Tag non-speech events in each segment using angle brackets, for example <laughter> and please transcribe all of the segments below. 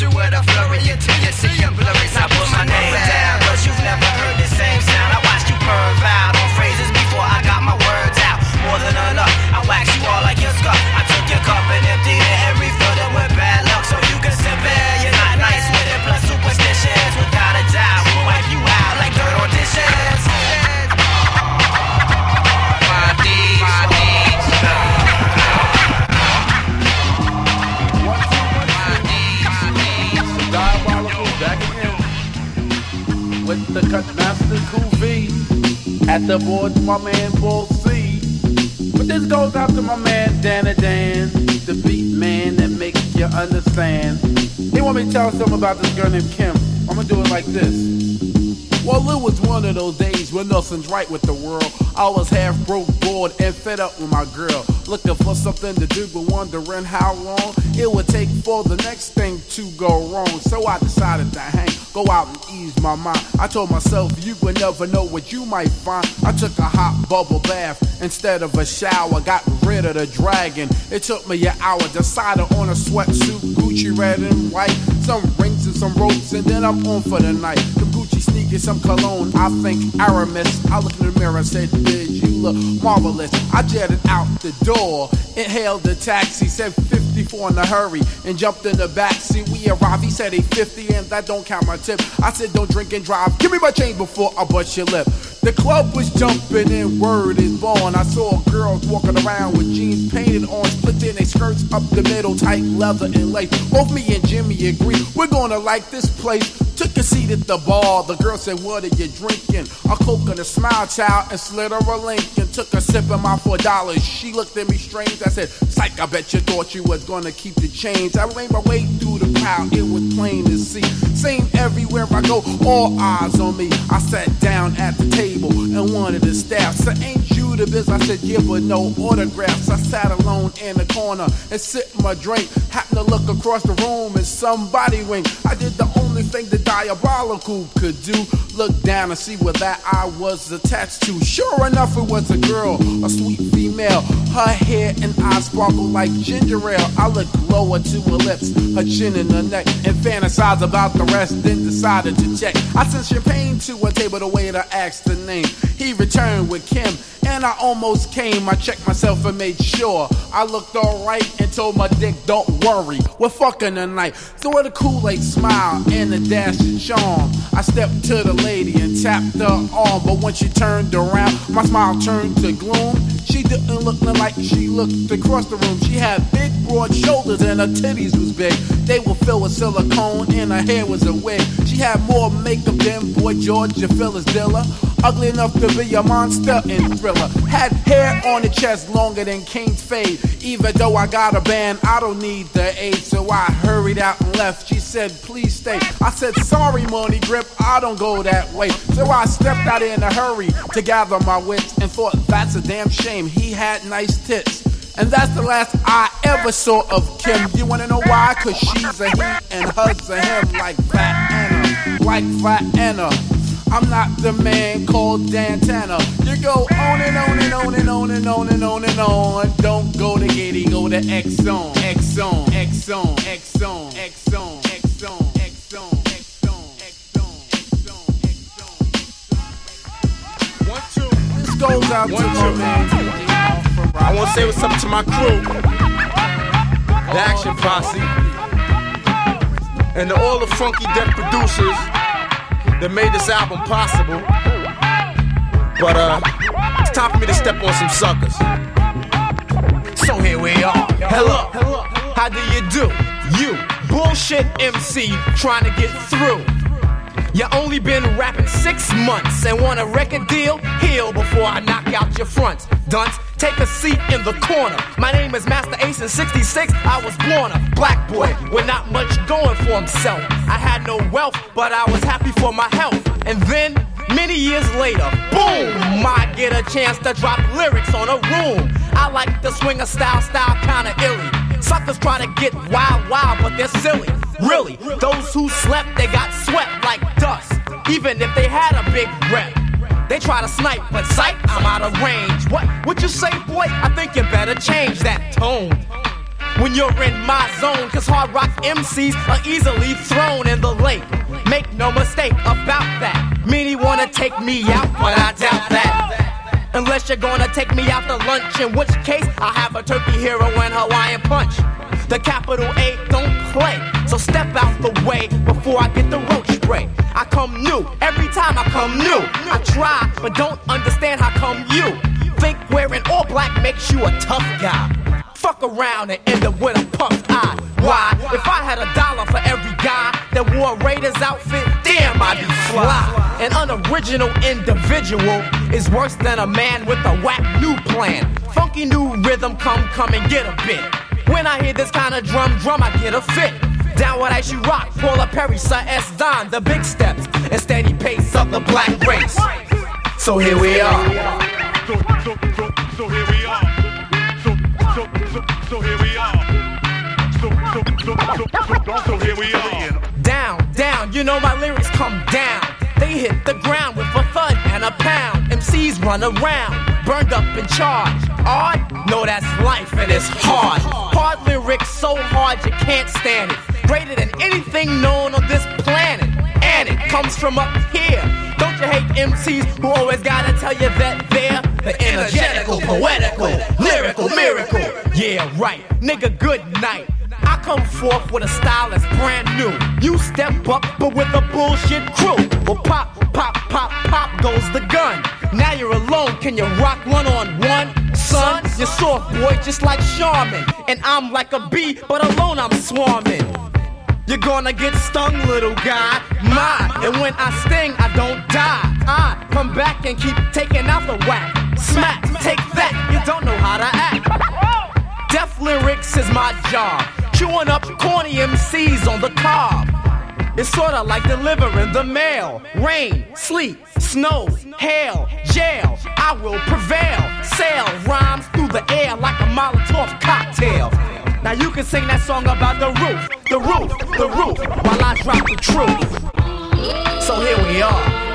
puree. Hit you the board. My man Bull C. But this goes out to my man Dana Dan, the beat man that makes you understand. He want me to tell something about this girl named Kim. I'm gonna do it like this. Well, it was one of those days when nothing's right with the world. I was half broke, bored, and fed up with my girl. Looking for something to do, but wondering how long it would take for the next thing to go wrong. So I decided to hang, go out and ease my mind. I told myself, you would never know what you might find. I took a hot bubble bath instead of a shower, got rid of the dragon. It took me an hour, decided on a sweatsuit, Gucci red and white, some rings and some ropes, and then I'm on for the night. Sneakers, some cologne, I think Aramis. I looked in the mirror and said, Did you look marvelous? I jetted out the door, inhaled the taxi, said 54 in a hurry, and jumped in the back seat. We arrived, he said 50 and that don't count my tip. I said, Don't drink and drive, give me my change before I bust your lip. The club was jumping and word is born. I saw girls walking around with jeans painted on, splitting their skirts up the middle, tight leather and lace. Both me and Jimmy agree we're gonna like this place. At the bar. The girl said, What are you drinking? A Coke a smile child and slid her a link and took a sip of my four dollars. She looked at me strange. I said, Psych, I bet you thought you was gonna keep the change. I made my way through the crowd. It was plain to see. Same everywhere I go, all eyes on me. I sat down at the table and one of the staff said, Ain't you the biz? I said, Yeah, but no autographs. I sat alone in the corner and sipped my drink. Happened to look across the room and somebody winked. I did the only thing the diabolical could do. Look down and see where that I was attached to. Sure enough, it was a girl, a sweet female. Her hair and eyes sparkle like ginger ale. I looked lower to her lips, her chin and her neck, and fantasized about the rest. Then decided to check. I sent champagne to her table. The waiter asked the name. He returned with Kim, and I almost came. I checked myself and made sure I looked alright and told my dick, "Don't worry, we're fucking tonight." So with a Kool-Aid smile and a dash of charm, I stepped to the lady and tapped her arm. But when she turned around, my smile turned to gloom. She didn't look like she looked across the room. She had big, broad shoulders and her titties was big. They were filled with silicone and her hair was a wig. She had more makeup than Boy George or Phyllis Diller. Ugly enough to be a monster in Thriller. Had hair on the chest longer than Kane's fade. Even though I got a band, I don't need the aid. So I hurried out and left. She said, please stay. I said, sorry, money grip, I don't go that way. So I stepped out in a hurry to gather my wits and thought, that's a damn shame. He had nice tits. And that's the last I ever saw of Kim. You wanna know why? Cause she's a he and hers a him like Fat Anna. Like Fat Anna. I'm not the man called Dantana. You go on and on and on and on and on and on and on. Don't go to Giddy, go to Exxon. Exxon, Exxon, Exxon, Exxon, Exxon. X Zone, X Zone, X Zone, X Zone. This goes out to my man. I want to say what's up to my crew, the Action Posse, and to all the funky deaf producers that made this album possible. But uh, it's time for me to step on some suckers. So here we are. Hello, how do you do? You bullshit MC trying to get through. You only been rapping six months and want a record deal? Heal before I knock out your fronts. Dunce, take a seat in the corner. My name is Masta Ace in 66. I was born a black boy with not much going for himself. I had no wealth, but I was happy for my health. And then, many years later, boom, I get a chance to drop lyrics on a room. I like the swinger style, style kinda illy. Suckers try to get wild, wild, but they're silly. Really, those who slept, they got swept like dust. Even if they had a big rep. They try to snipe, but sight, I'm out of range. What would you say, boy? I think you better change that tone. When you're in my zone, cause hard rock MCs are easily thrown in the lake. Make no mistake about that. Many wanna take me out, but I doubt that. Unless you're gonna take me out to lunch, in which case I'll have a turkey hero and Hawaiian punch. The capital A don't play. So step out the way before I get the roach spray. I come new every time I come new. I try, but don't understand how come you think wearing all black makes you a tough guy. Fuck around and end up with a puffed eye. Why? If I had a dollar for every guy that wore a Raiders outfit, damn, I'd be fly. An unoriginal individual is worse than a man with a whack new plan. Funky new rhythm, come, come and get a bit. When I hear this kind of drum, drum, I get a fit. Down what I should rock, Paula Perry, Sir S. Don, the big steps, and steady pace of the black race. So here we are. So, here we are. So, here we are. So here we are. Down, down, you know my lyrics come down. They hit the ground with a thud and a pound. MCs run around, burned up and charged. Odd? No, that's life and it's hard. Hard lyrics so hard you can't stand it. Greater than anything known on this planet. And it comes from up here. Don't you hate MCs who always gotta tell you that they're the energetical, poetical, lyrical miracle? Yeah, right. Nigga, good night. I come forth with a style that's brand new. You step up, but with a bullshit crew. Well, pop, pop, pop, pop goes the gun. Now you're alone. Can you rock one on one? Son, you're soft boy, just like Charmin. And I'm like a bee, but alone I'm swarming. You're gonna get stung, little guy. My, and when I sting, I don't die. I come back and keep taking out the whack. Smack, take that, you don't know how to act. Deaf lyrics is my job. Chewing up corny MCs on the cob. It's sorta like delivering the mail. Rain, sleet, snow, hail, jail. I will prevail. Sail rhymes through the air like a Molotov cocktail. Now you can sing that song about the roof, the roof, the roof, while I drop the truth. So here we are.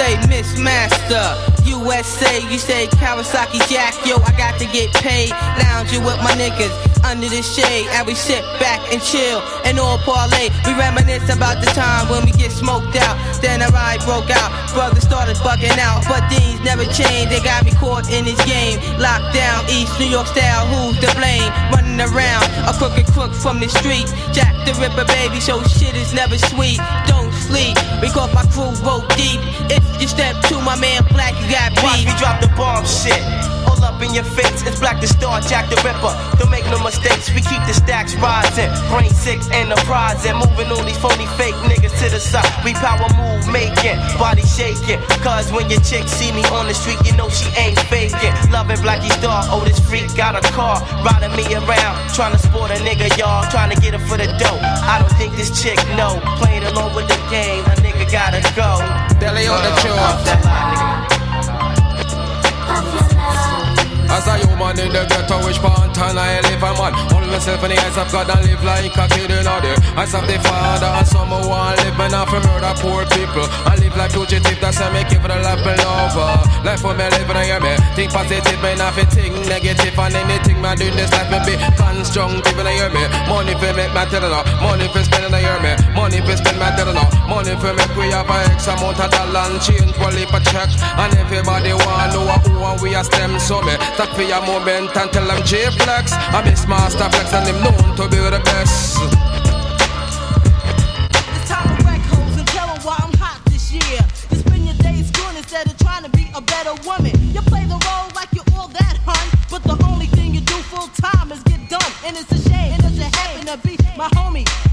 Say Miss Master, USA, you say Kawasaki Jack, yo, I got to get paid. Lounging with my niggas, under the shade, and we sit back and chill and all parlay. We reminisce about the time when we get smoked out. Then a ride broke out, brothers started bugging out, but things never changed. They got me caught in this game, locked down, East New York style. Who's to blame? Running around, a crooked crook from the street. Jack the Ripper, baby, so shit is never sweet. Don't sleep, because my crew roll deep. If you step to my man Black, you got beat. Watch me drop the bomb shit. All up in your face, it's Black the Star, Jack the Ripper. Don't make no mistakes, we keep the stacks rising. Brainsick enterprise and moving all these phony fake niggas to the side. We power move making, body shaking. Cause when your chick see me on the street, you know she ain't faking. Loving Blackie Star, oh this freak got a car, riding me around, trying to sport a nigga, y'all, trying to get her for the dough. I don't think this chick know, playing along with the game, a nigga gotta go. Belly on the Off As a human in the ghetto, which part and I live a man. Hold myself in the eyes of God and live like a kid in the eyes of the Father. And some who want live and not for murder poor people. I live like fugitive, that's why me keep for the life and lover. Life for me live and hear me. Think positive, me not fi think negative. And anything me do this life, me be constructive and I hear me. Money for make me tell money for spend and hear me. Money for spend me tell money for make we have a X amount of dollar and change for leap a check. And everybody want know who and we a stem so me. Stop for moment and tell them J-Flex. I miss Master Flex and him known to be the best. It's time hot this year. You spend your days instead of to be a better woman. You play the role like you're all that, hun. But the only thing you do full time is get done. And it's a shame. And it should happen to be my homie.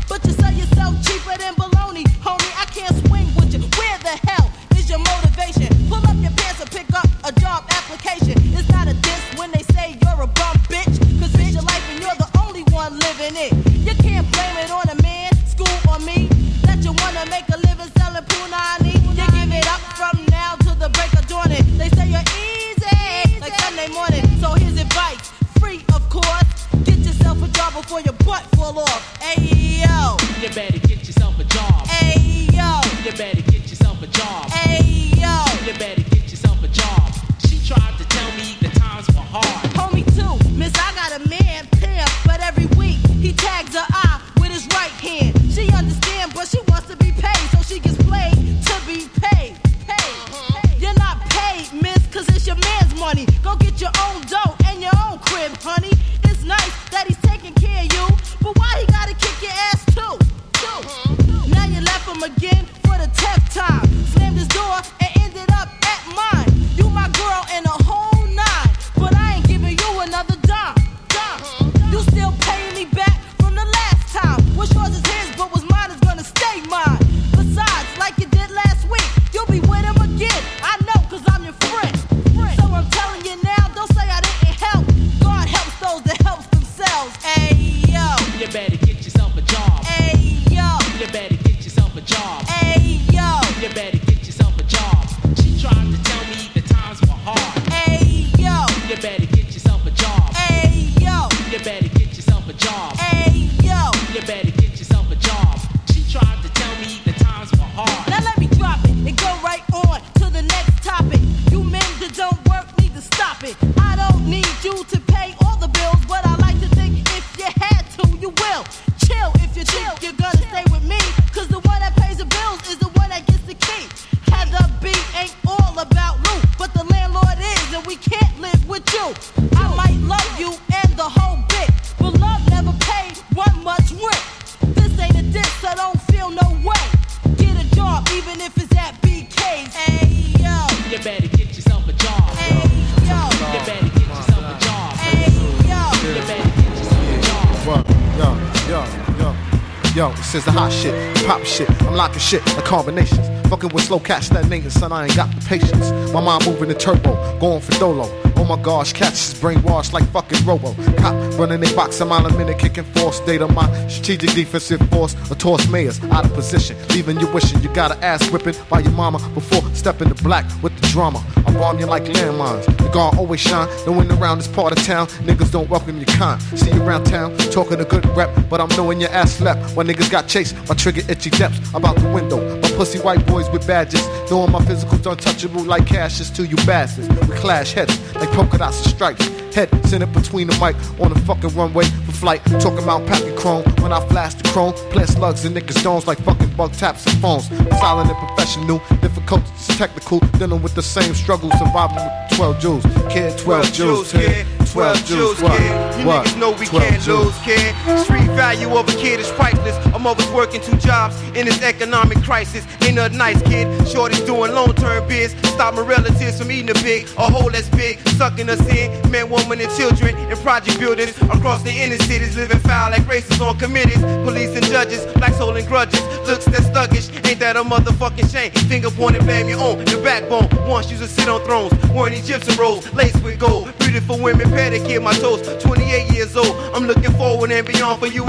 Slow cats that nigga, son, I ain't got the patience. My mind moving the turbo, going for dolo. Oh my gosh, cats is brainwashed like fucking robo. Cop running a box a mile a minute, kicking force. State of my strategic defensive force. A toss mayors out of position, leaving you wishing you got an ass whipping by your mama before stepping to black with the drama. Bomb you like landmines. The guard always shine. Knowing around this part of town, niggas don't welcome your kind. See you around town, talking a good rep, but I'm knowing your ass slept. When niggas got chased, my trigger itchy depths. I'm out the window. My pussy white boys with badges. Knowing my physical's untouchable like cashes to you bastards. We clash heads like polka dots and stripes. Head centered between the mic on the fucking runway for flight, talking about packing chrome. When I flash the chrome, plant slugs and niggas' domes like fucking bug taps and phones. Silent and professional, difficult, technical, dealing with the same struggle, surviving with 12 Jewelz. Kid, 12 Jewelz, kid. 12 Jewelz, kid. You What? niggas know we 12 can't Jews. lose, kid. Street value of a kid is priceless. I'm always working two jobs in this economic crisis. Ain't nothing nice, kid. Shorty's doing long term biz. Stop my relatives from eating a pig, a hole that's big, sucking us in. Men, women, and children in project buildings across the inner cities, living foul like racists on committees. Police and judges, blacks holding grudges. Looks that sluggish, ain't that a motherfucking shame? Finger pointed, blame your own. The backbone once used to sit on thrones, wearing Egyptian robes, laced with gold. Beautiful women, pedicure my toes. 28 years old, I'm looking forward and beyond for UFOs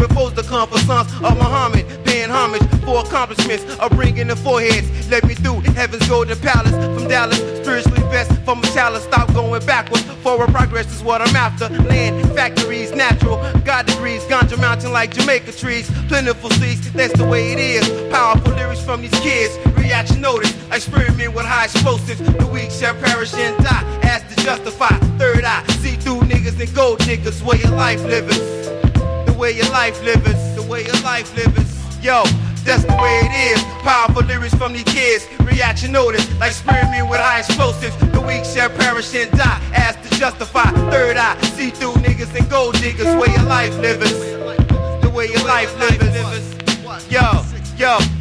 come for sons of Muhammad, paying homage for accomplishments of bringing the foreheads. Let me through heaven's golden palace from Dallas, spiritually best from a chalice. Stop going backwards. Forward progress is what I'm after. Land, factories, natural, God degrees, ganja mountain like Jamaica trees, plentiful seeds. That's the way it is. Powerful lyrics from these kids. Reaction notice, I experiment with high explosives. The weak shall perish and die. As to justify, third eye, see through niggas and gold diggers. Way your life the way your life livers, the way your life livers. Yo, that's the way it is. Powerful lyrics from these kids. Reaction notice, like experiment with high explosives. The weak shall perish and die. As to justify, third eye, see through niggas and gold diggers. Way your life livers, the way your life livers. Yo, yo.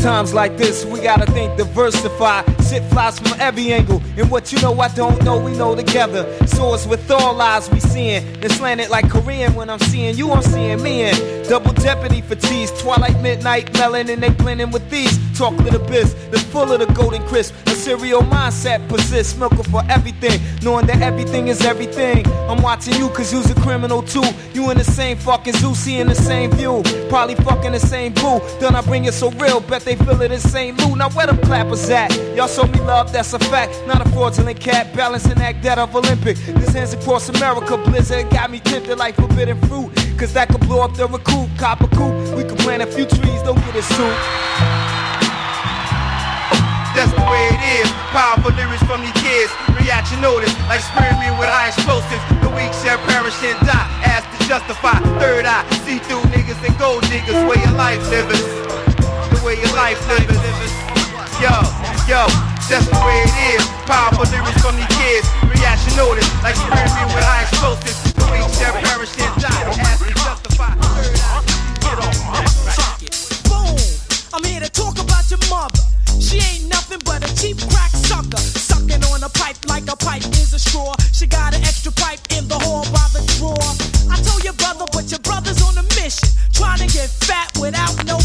Times like this, we gotta think, diversify. Shit flies from every angle. And what you know, I don't know, we know together. Swords with all eyes we seeing. Then slanted like Korean when I'm seeing you, I'm seeing me in. Double jeopardy for tease. Twilight, midnight, melon, and they blending with these. Talk little biz, that's full of the golden crisp. A serial mindset persists, milking for everything. Knowing that everything is everything. I'm watching you cause you's a criminal too. You in the same fucking zoo, seeing the same view. Probably fucking the same boo. Then I bring it so real, bet they feel it in St. Lou. Now where the clappers at? Y'all show me love, that's a fact. Not a fraudulent cat, balancing act that of Olympic. This hands across America, blizzard got me tempted like forbidden fruit. Cause that could blow up the recruit, cop a coop. We could plant a few trees, don't get it suit. That's the way it is. Powerful lyrics from these kids. Reaction notice, like experiment with high explosives. The weak shall perish and die. As to justify, third eye, see through niggas and gold diggers. Way your life livers. The way your life livers. Yo, yo, that's the way it is. Powerful lyrics from these kids. Reaction notice, like experiment with high explosives. The weak shall perish and die. As to justify, Boom! I'm here to talk about your mother. She ain't nothing but a cheap crack sucker. Sucking on a pipe like a pipe is a straw. She got an extra pipe in the hall by the drawer. I told your brother, but your brother's on a mission. Trying to get fat without no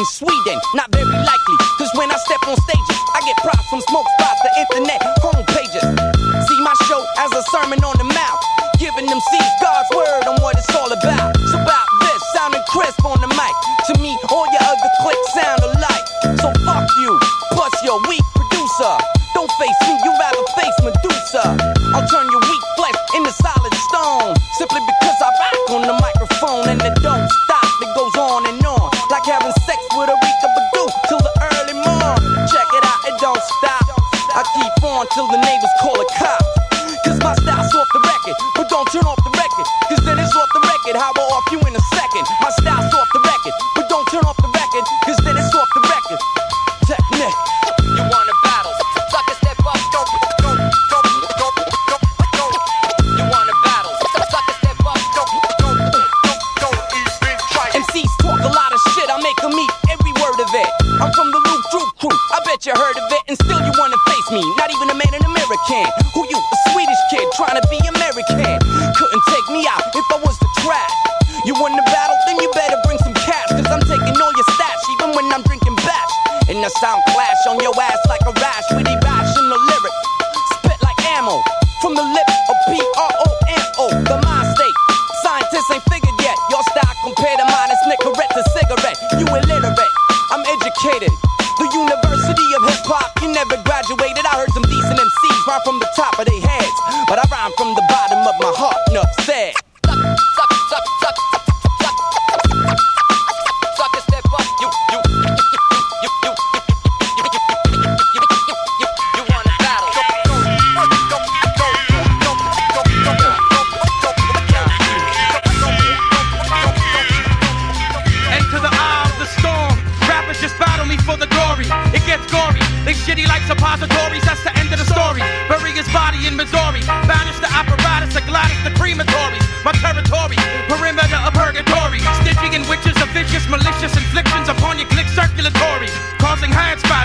in Sweden. Not very likely, cause when I step on stages, I get props from smoke spots, the internet, home pages. See my show as a sermon on the mouth, giving them seeds God's word on what it's all about. It's about this, sounding crisp on the mic. To me, all your other clicks sound alike. So fuck you, plus your weed.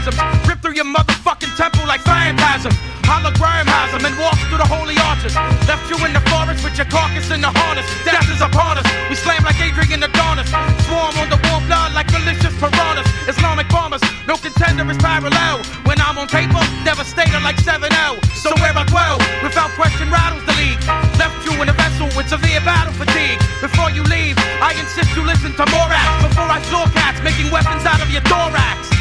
hypnotize. Rip through your motherfucking temple like phantasm. Holla and walk through the holy arches. Left you in the forest with your carcass in the harness. Death is upon us. We slam like Adrian Adonis. Swarm on the warm blood like malicious piranhas. Islamic bombers, no contender is parallel. When I'm on paper, devastator like 7 0. So where I dwell, without question, rattles the league. Left you in a vessel with severe battle fatigue. Before you leave, I insist you listen to Morax. Before I saw cats making weapons out of your thorax.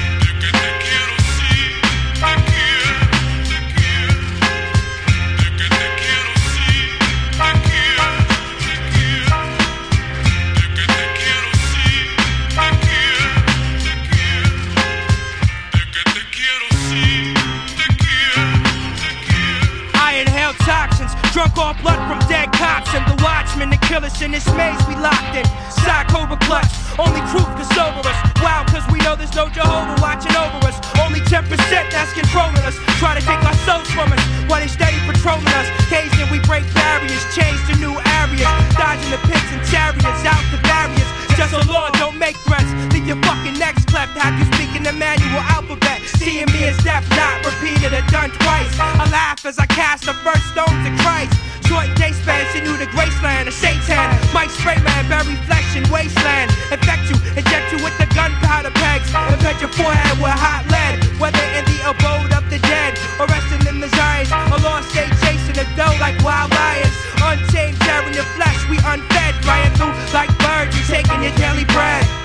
Drunk all blood from dead cops and the watchmen, that kill us in this maze we locked in. Psycho clutch, only truth can sober us. Wow, cause we know there's no Jehovah watching over us. Only 10% that's controlling us. Try to take our souls from us while they steady patrolling us. Caged we break barriers, change to new areas. Dodging the pits and chariots out the barriers. Just a Lord, don't make threats. Leave your fucking necks cleft. Have you speaking the manual alphabet? Seeing me as deaf, not repeated or done twice. I laugh as I cast the first stone to Christ. Short day span, she knew the graceland of Satan. Mike Sprayman, flesh in wasteland. Infect you, inject you with the gunpowder pegs. Embed your forehead with hot lead. Whether in the abode of the dead or resting in the giants. A lost state chasing the dough like wild lions. Unchained, tearing your flesh, we unfed. Flying through like birds, you taking your daily bread.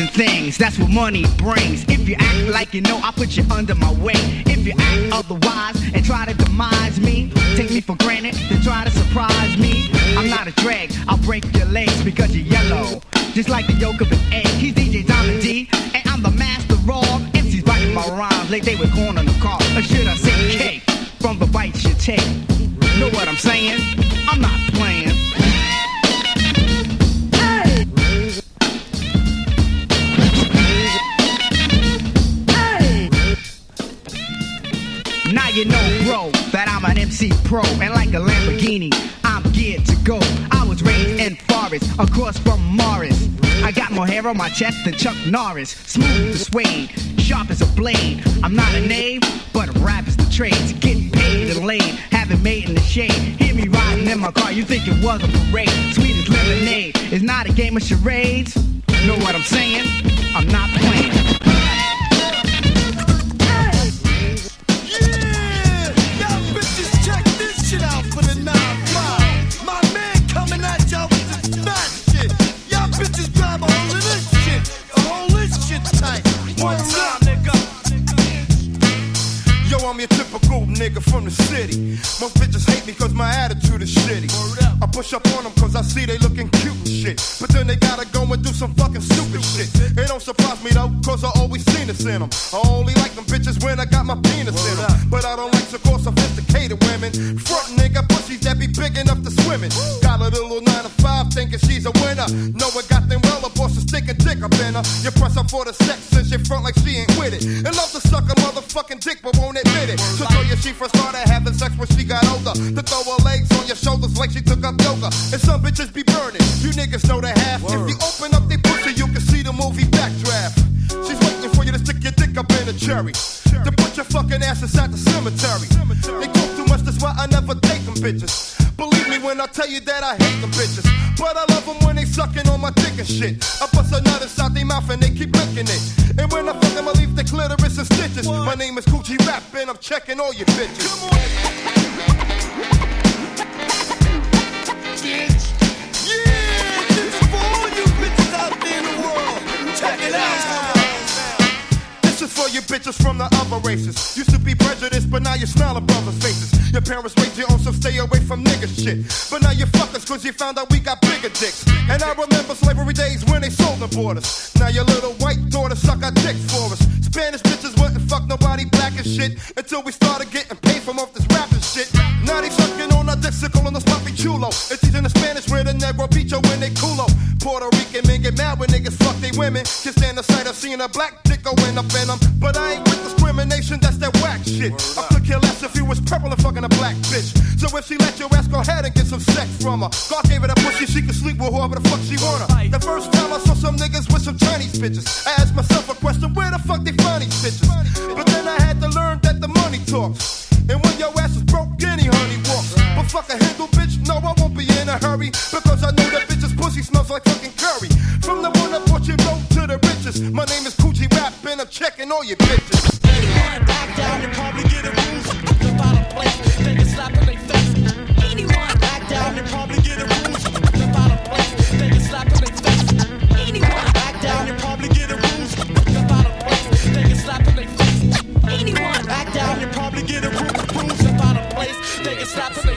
And things, that's what money brings. If you act like you know, I put you under my wing. If you act otherwise and try to demise me, take me for granted, then try to surprise me. I'm not a drag, I'll break your legs because you're yellow. Just like the yolk of an egg. He's DJ Diamond D, and I'm the master of MCs writing my rhymes like they were corn on the car. Or should I say cake from the bites you take? Know what I'm saying? Pro, and like a Lamborghini, I'm geared to go. I was raised in forest, across from Morris. I got more hair on my chest than Chuck Norris. Smooth as suede, sharp as a blade. I'm not a knave, but a rap is the trade. To get paid and laid, having made in the shade. Hear me riding in my car, you think it was a parade. Sweet as lemonade, it's not a game of charades. Know what I'm saying? I'm not playing. From the city. Most bitches hate me cause my attitude is shitty. I push up on them cause I see they looking cute and shit. But then they gotta go and do some fucking stupid shit. It don't surprise me though, cause I always seen this in them. I only like them bitches when I got my penis in them. But I don't like to call sophisticated women. Front nigga pussies that be big enough to swim in. Got a little 9 to 5 thinking she's a winner. Know I got them well, is sticking dick up in her. You press her for the sex since she front like she ain't with it. And love to suck a motherfucking dick but won't it. So tell you she first started having sex when she got older. To throw her legs on your shoulders like she took up yoga. And some bitches be burning. You niggas know the half. If you open up they pussy, you can see the movie Backdraft. She's waiting for you to stick your dick up in a cherry. To put your fucking ass inside the cemetery. They talk too much, that's why I never take them bitches. Believe me when I tell you that I hate them bitches. But I love them when they sucking on my dick and shit. I bust a nut inside their mouth and they keep licking it. And when I fuck them, I My name is Coochie Rap and I'm checking all your bitches. Come on. Bitch. Yeah, this is for all you bitches out there in the world. Check it out. This is for you bitches from the other races. Used to be prejudiced, but now you smile at brothers' faces. Your parents raised you on, so stay away from nigga shit. But now you fuckers, cause you found out we got bigger dicks. And I remember slavery days when they sold the borders. Now your little white daughter suck our dicks for us. Spanish bitches wouldn't fuck nobody black and shit until we started getting paid from off this rapping shit. Now they sucking on our dicks, sickle on the sloppy chulo. And teaching the Spanish where the Negro you when they culo. Puerto Rican men get mad when niggas fuck they women. Can't stand the sight of seeing a black dick going up in them. But I ain't with discrimination, that's that whack shit. I could care less if you was purple and fucking a black bitch. So if she let your ass go ahead and get some sex from her. God gave her that pussy, she can sleep with whoever the fuck she wanna. The first time I saw some niggas with some Chinese bitches, I asked myself And when your ass is broke, any honey walks. But fuck a handle, bitch, no, I won't be in a hurry. Because I know that bitch's pussy smells like fucking curry. From the one that brought you road to the riches. My name is Coochie Rap, and I'm checking all your bitches. stop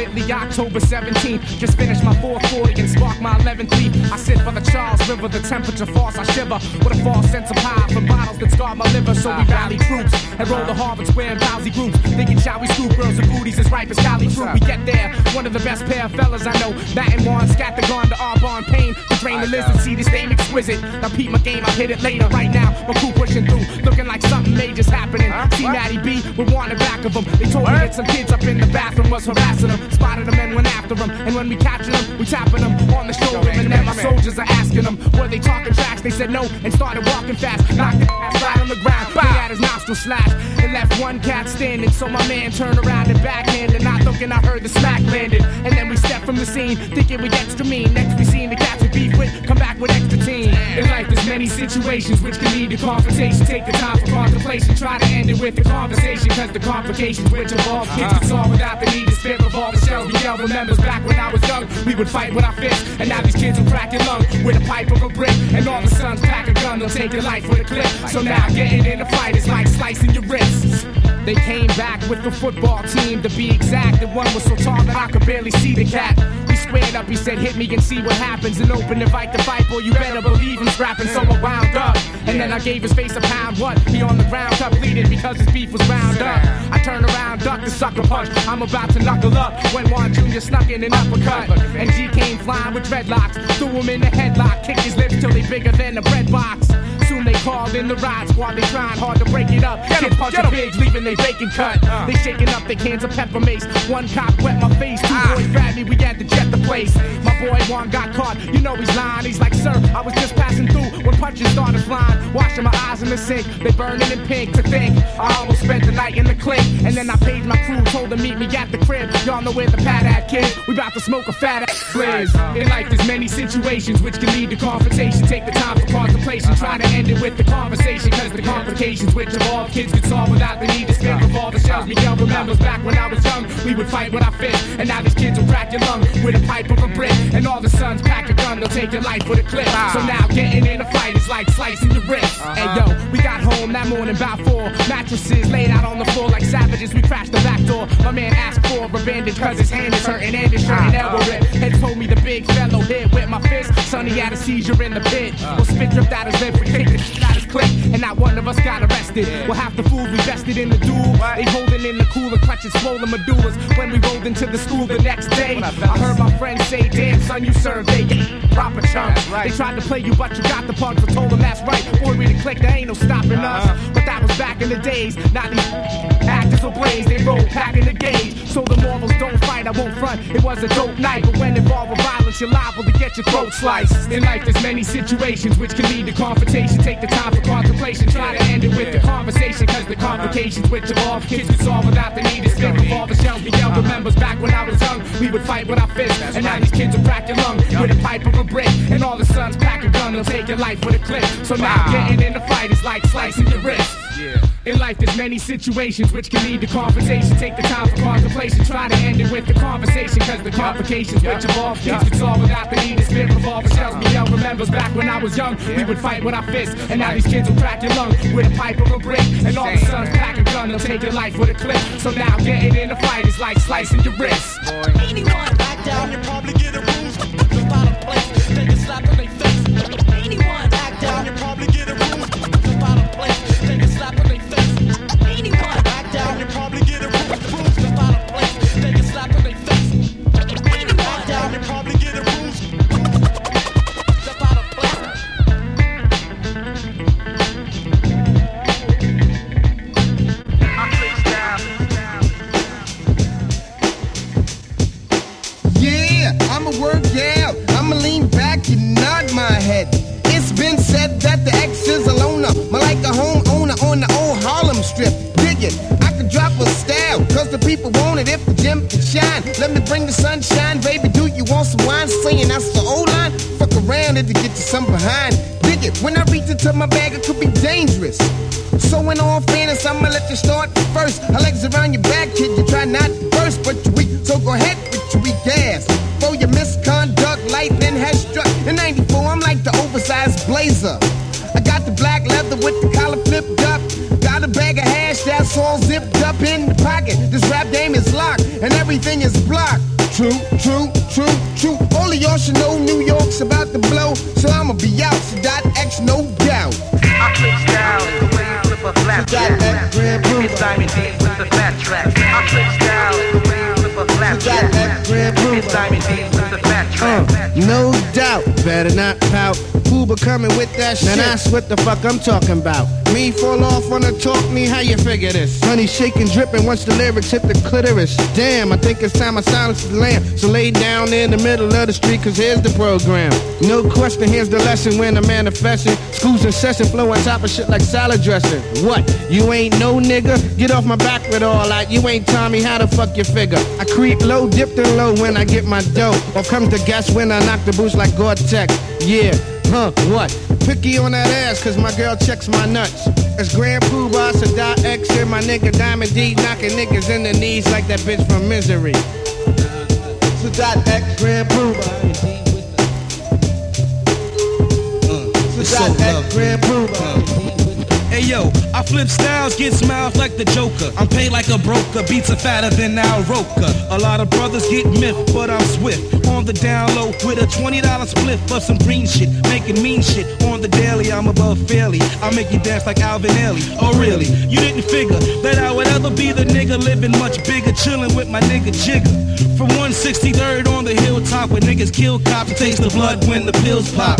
October 17th. Just finished my 440 and sparked my 11th leaf. I sit by the Charles River, the temperature falls, I shiver with a false sense of power from bottles that scar my liver. So we rally troops and roll the Harvard Square and Bousy groups. Thinking, shall we scoop girls and booties as ripe as Cali fruit? We get there, one of the best pair of fellas I know. Matt and Juan scat the gun to Au Bon Pain to drain the lizard. See this name exquisite. Now peep my game, I'll hit it later. Right now, my crew pushing through, looking like something major's happening. See Matty B, we're wanting back of them. They told me that some kids up in the bathroom was harassing them. Spotted them and went after them. And when we captured them, we tapping them on the shoulder. And then my soldiers are asking them, were they talking tracks? They said no and started walking fast. Knocked the ass right on the ground. He had his nostril slashed and left one cat standing. So my man turned around and backhanded. Not looking, I heard the smack landed. And then we stepped from the scene, thinking we extra mean. Next many situations which can lead to confrontation. Take the time for contemplation. Try to end it with the conversation, cause the complications which involve kids can solve without the need to spit the shells. We yell remembers back when I was young, we would fight with our fists. And now these kids are cracking your lung with a pipe of a brick. And all the sons pack a gun, they'll take your life with a clip. So now getting in a fight is like slicing your wrists. They came back with the football team to be exact. The one was so tall that I could barely see the cat. We squared up, he said, hit me and see what happens. And open the fight to fight, boy, you better believe him scrapping. So I wound up. And then I gave his face a pound. What? He on the ground, cut bleeding because his beef was round up. I turned around, ducked the sucker punch. I'm about to knuckle up when Juan Jr. snuck in an uppercut. And G came flying with dreadlocks. Threw him in the headlock, kicked his lips till they bigger than a bread box. They call in the ride squad, they trying hard to break it up. Kids punching pigs, leaving they bacon cut. Uh. They shaking up their cans of pepper mace. One cop wet my face, two ah. boys grabbed me, we had to jet the place. My boy Juan got caught, you know he's lying. He's like, sir, I was just passing through when punches started flying. Washing my eyes in the sink, they burning in pink to think. I almost spent the night in the clique, and then I paid my crew, told them meet me at the crib. Y'all know where the pad at, kid. We about to smoke a fat ass blizz. In life, there's many situations which can lead to confrontation. Take the time for contemplation, try to end it with the conversation, cause the complications which involve kids could solve without the need to spin revolver shells. Miguel remembers back when I was young, we would fight with our fists, and now these kids will crack your lung with a pipe of a brick, and all the sons pack a gun, they'll take your life with a clip. Ah. So now getting in a fight is like slicing your wrist. Uh-huh. Hey yo, we got home that morning about four, mattresses laid out on the floor like savages. We crashed the back door. My man asked for a bandage cause his hand is hurting and his shirt and ah. elbow rip. And told me the big fellow hit with my fist. Sonny had a seizure in the pit. Ah. Well, spit dripped out his lip, we kicked the out his clip, and not one of us got arrested. Well, half the fools we vested in the duel. They holding in the cooler clutches, swollen medullas. When we rolled into the school the next day, I heard my friends say, "Damn son, you served they proper chunk." They tried to play you, but you got the punch. I told them that's right. Boy, we the click, there ain't no stopping us. But that was back in the days. Not these actors will blaze. They roll packing the gauge. So the morals don't fight. I won't front. It was a dope night, but when involved with violence, you're liable to get your throat sliced. In life, there's many situations which can lead to confrontation. Take the time for contemplation. Try to end it with the conversation, cause the complications which involve kids can solve without the need to spit revolver shells. Miguel remembers back when I was young, we would fight with our fists, and now these kids will crack your lung with a pipe of a brick, and all the sons pack a gun, they'll take your life with a clip. So now getting in the fight is like slicing your wrist. In life, there's many situations which can lead to confrontation. Take the time for contemplation. Try to end it with the conversation, cause the complications which involve kids can solve without the need to spit revolver shells. Miguel remembers back when I was young, we would fight with our fists, and now these kids will crack your lung with a pipe of a brick, and all the sons pack a gun, they'll take your life with a clip. So now getting in the fight is like slicing your wrist. Anyone back down, you probably get a some behind. Dig it, when I reach into my bag, it could be dangerous. So in all fairness, I'ma let you start first. Her legs around your back, kid. You try not to burst, but you weak. So go ahead with your weak ass. For your misconduct, lightning has struck. In 94, I'm like the oversized blazer. I got the black leather with the collar flipped up. Got a bag of hash that's all zipped up in the pocket. This rap game is locked and everything is blocked. True, true. Out. Sadat X, no doubt. I flip style the way you flip a flap Got that grand proof. It's Diamond D with the fat track. I flip style the way you flip a flap Got that grand proof. It's Diamond D with the fat track. Uh, no doubt, better not pout. Uber coming with that shit. Now that's what the fuck I'm talking about. Me fall off on the talk, me how you figure this? Honey shaking, dripping once the lyrics hit the clitoris. Damn, I think it's time I silence the lamp. So lay down in the middle of the street, cause here's the program. No question, here's the lesson when I'm manifesting. School's in session, flow on top of shit like salad dressing. What? You ain't no nigga? Get off my back with all that. You ain't Tommy, how the fuck you figure? I creep low, dipped in low when I get my dough. Or come to guess when I knock the boots like Gore-Tex. Yeah. Huh, what? Picky on that ass, cause my girl checks my nuts. It's Grand Puba, Sadat X, and my nigga Diamond D knocking niggas in the knees like that bitch from Misery. Sadat X, Grand Puba. Uh, Sadat X, Grand Puba. Uh. Hey yo, I flip styles, get smiles like the Joker. I'm paid like a broker, beats are fatter than Al Roker. A lot of brothers get miffed, but I'm swift. On the down low with a $20 split for some green shit. Making mean shit on the daily, I'm above fairly. I make you dance like Alvin Ailey. Oh really? You didn't figure that I would ever be the nigga living much bigger, chilling with my nigga Jigger. From 163rd on the hilltop where niggas kill cops and taste the blood when the pills pop.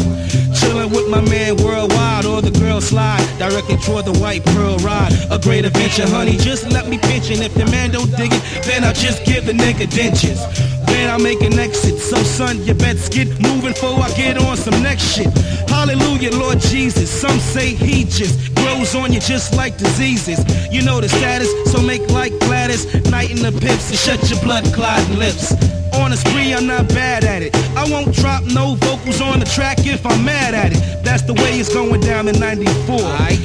Chillin' with my man worldwide or the girl slide directly toward the white pearl ride. A great adventure, honey. Just let me pinch it. If the man don't dig it, then I'll just give the nigga dentures. Then I'll make an exit. So son, you best get moving before I get on some next shit. Hallelujah, Lord Jesus. Some say he just grows on you just like diseases. You know the status, so make like Gladys. Knight in the pips and shut your blood clotting lips. On a spree, I'm not bad at it. I won't drop no vocals on the track if I'm mad at it. That's the way it's going down in 94.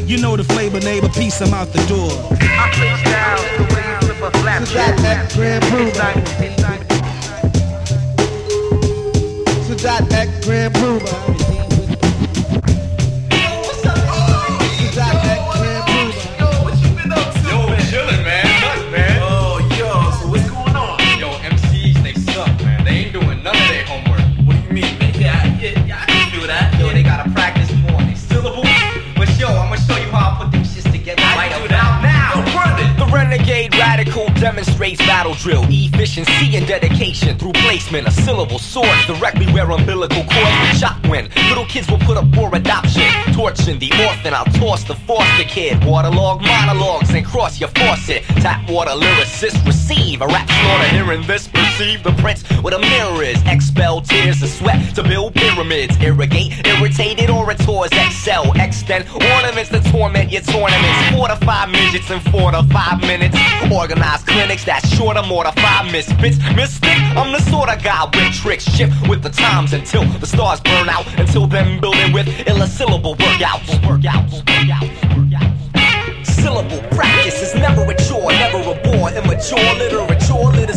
You know the flavor, neighbor. Peace, I'm out the door. I flip style the way you flip a flap Sadat X, Grand Puba. Sadat X, Grand Puba. Demonstrates battle drill, efficiency and dedication through placement of syllable swords directly where umbilical cords chop when little kids will put up for adoption. Torching the orphan, I'll toss the foster kid. Waterlog monologues and cross your faucet. Tap water lyricist, receive a rap slaughter. Hearing this, perceive the prince with a mirror is. Expel tears of sweat to build pyramids. Irrigate irritated orators, excel, extend ornaments to torment your tournaments. Four to five midgets in four to five minutes. Organize clinics that sure to mortify misfits. Mystic, I'm the sort of guy with tricks. Shift with the times until the stars burn out. Until then, building with illisyllable workouts. Workouts, workouts, workouts. Syllable practice is never a chore, never a bore. Immature literature lit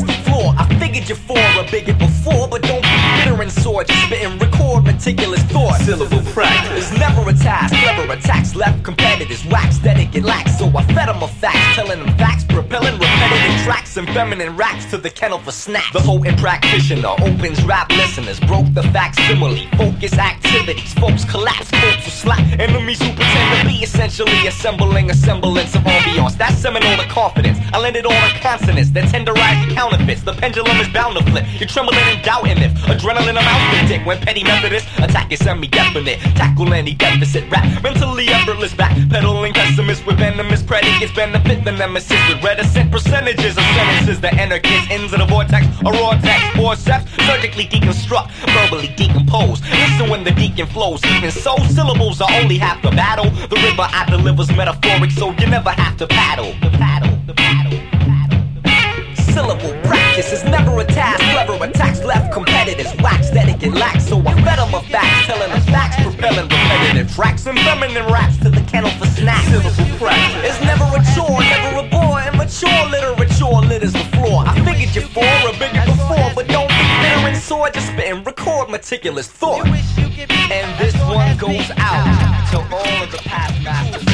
I figured you for a bigot before, but don't be bitter and sore. Just spit and record meticulous thought. Syllable practice is never a task, clever attacks. Left competitors wax, get lax. So I fed them a facts, telling them facts, propelling repetitive tracks and feminine racks to the kennel for snacks. The potent practitioner opens rap listeners, broke the facsimile, focus activities. Folks collapse, folks will slap enemies who pretend to be essentially assembling a semblance of ambiance. That's seminal to confidence. I landed on a consonants that tenderize counterfeits. The pendulum is bound to flip. You're trembling and doubting if adrenaline amounts to dick when petty Methodists attack is semi-definite. Tackle any deficit rap, mentally effortless back, Peddling pessimists with venomous predicates benefit the nemesis with reticent percentages of sentences. The anarchist ends of the vortex, a raw text, forceps, surgically deconstruct, verbally decompose. Listen when the deacon flows. Even so, syllables are only half the battle. The river I delivers metaphoric, so you never have to paddle. The paddle, the paddle, the paddle. Syllable practice is never a task. Clever attacks left competitors wax etiquette lax. So I fed them a facts, telling them facts, propelling repetitive tracks and feminine raps to the kennel for snacks. Syllable practice is never a chore, never a bore. Immature literature litters the floor. I figured you for a bigot before, but don't be bitter and sore. Just spit and record meticulous thought. And this one goes out to all of the past masters.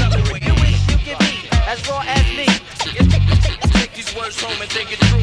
As raw as me.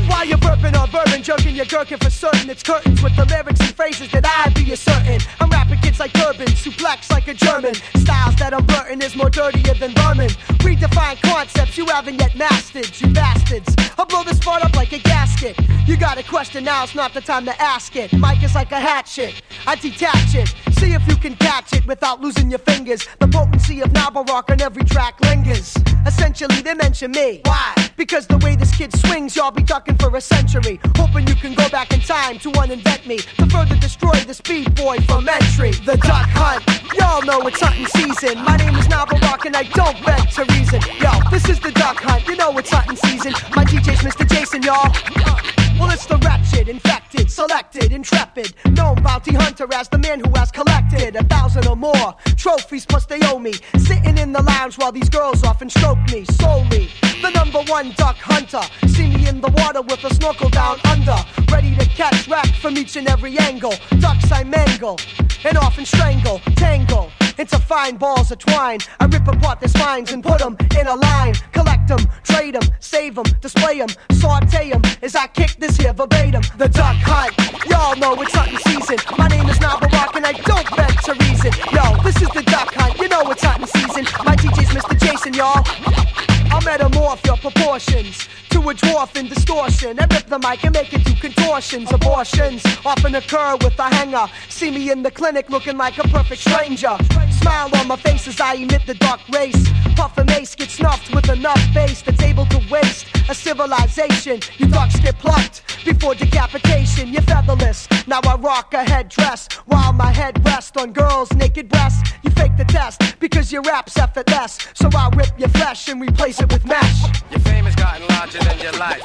While you're burping on bourbon jerking your gherkin for certain. It's curtains with the lyrics and phrases that I be asserting. I'm rapping kids like Urban, suplex like a German. Styles that I'm blurting is more dirtier than vermin. Redefine concepts you haven't yet mastered, you bastards. I'll blow this spot up like a gasket. You got a question now, it's not the time to ask it. Mike is like a hatchet. I detach it. See if you can catch it without losing your fingers. The potency of novel rock on every track lingers. Essentially, they mention me. Why? Because the way this kid swings, y'all be ducking for a century. Hoping you can go back in time to uninvent me. To further destroy the speed boy from entry. The duck hunt. Y'all know it's hunting season. My name is Novel Rock and I don't beg to reason. Yo, this is the duck hunt. You know it's hunting season. My DJ's Mr. Jason, y'all. Well, it's the ratchet, infected, selected, intrepid. Known bounty hunter as the man who has collected a thousand or more trophies, plus they owe me. Sitting in the lounge while these girls often stroke me. Solely the number one duck hunter. See me in the water with a snorkel down under. Ready to catch rack from each and every angle. Ducks I mangle and often strangle, tangle into fine balls of twine. I rip apart their spines and put them in a line. Collect them, trade them, save them, display them, saute them as I kick this here verbatim. The duck hunt. Y'all know it's hunting season. My name is Novel Rock and I don't beg to reason. Yo, this is the duck hunt. You know it's hunting season. My DJ's Mr. Jason, y'all. I'll metamorph your proportions to a dwarf in distortion. And rip the mic and make it do contortions. Abortions often occur with a hanger. See me in the clinic looking like a perfect stranger. Smile on my face as I emit the dark race. Puff and mace get snuffed with enough bass that's able to waste a civilization. You ducks get plucked before decapitation. You're featherless. Now I rock a headdress while my head rests on girls' naked breasts. You fake the test because your rap's effortless. So I rip your flesh and replace it with mesh. Your fame has gotten larger than your life.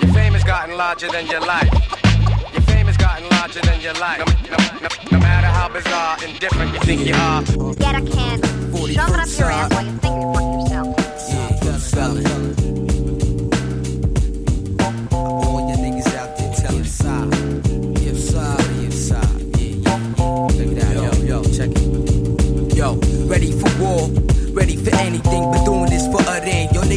Your fame has gotten larger than your life. Your fame has gotten larger than your life. No, no, no, no matter how bizarre and different you think you are. Get a can. Shove it up your ass while you think you fuck yourself. All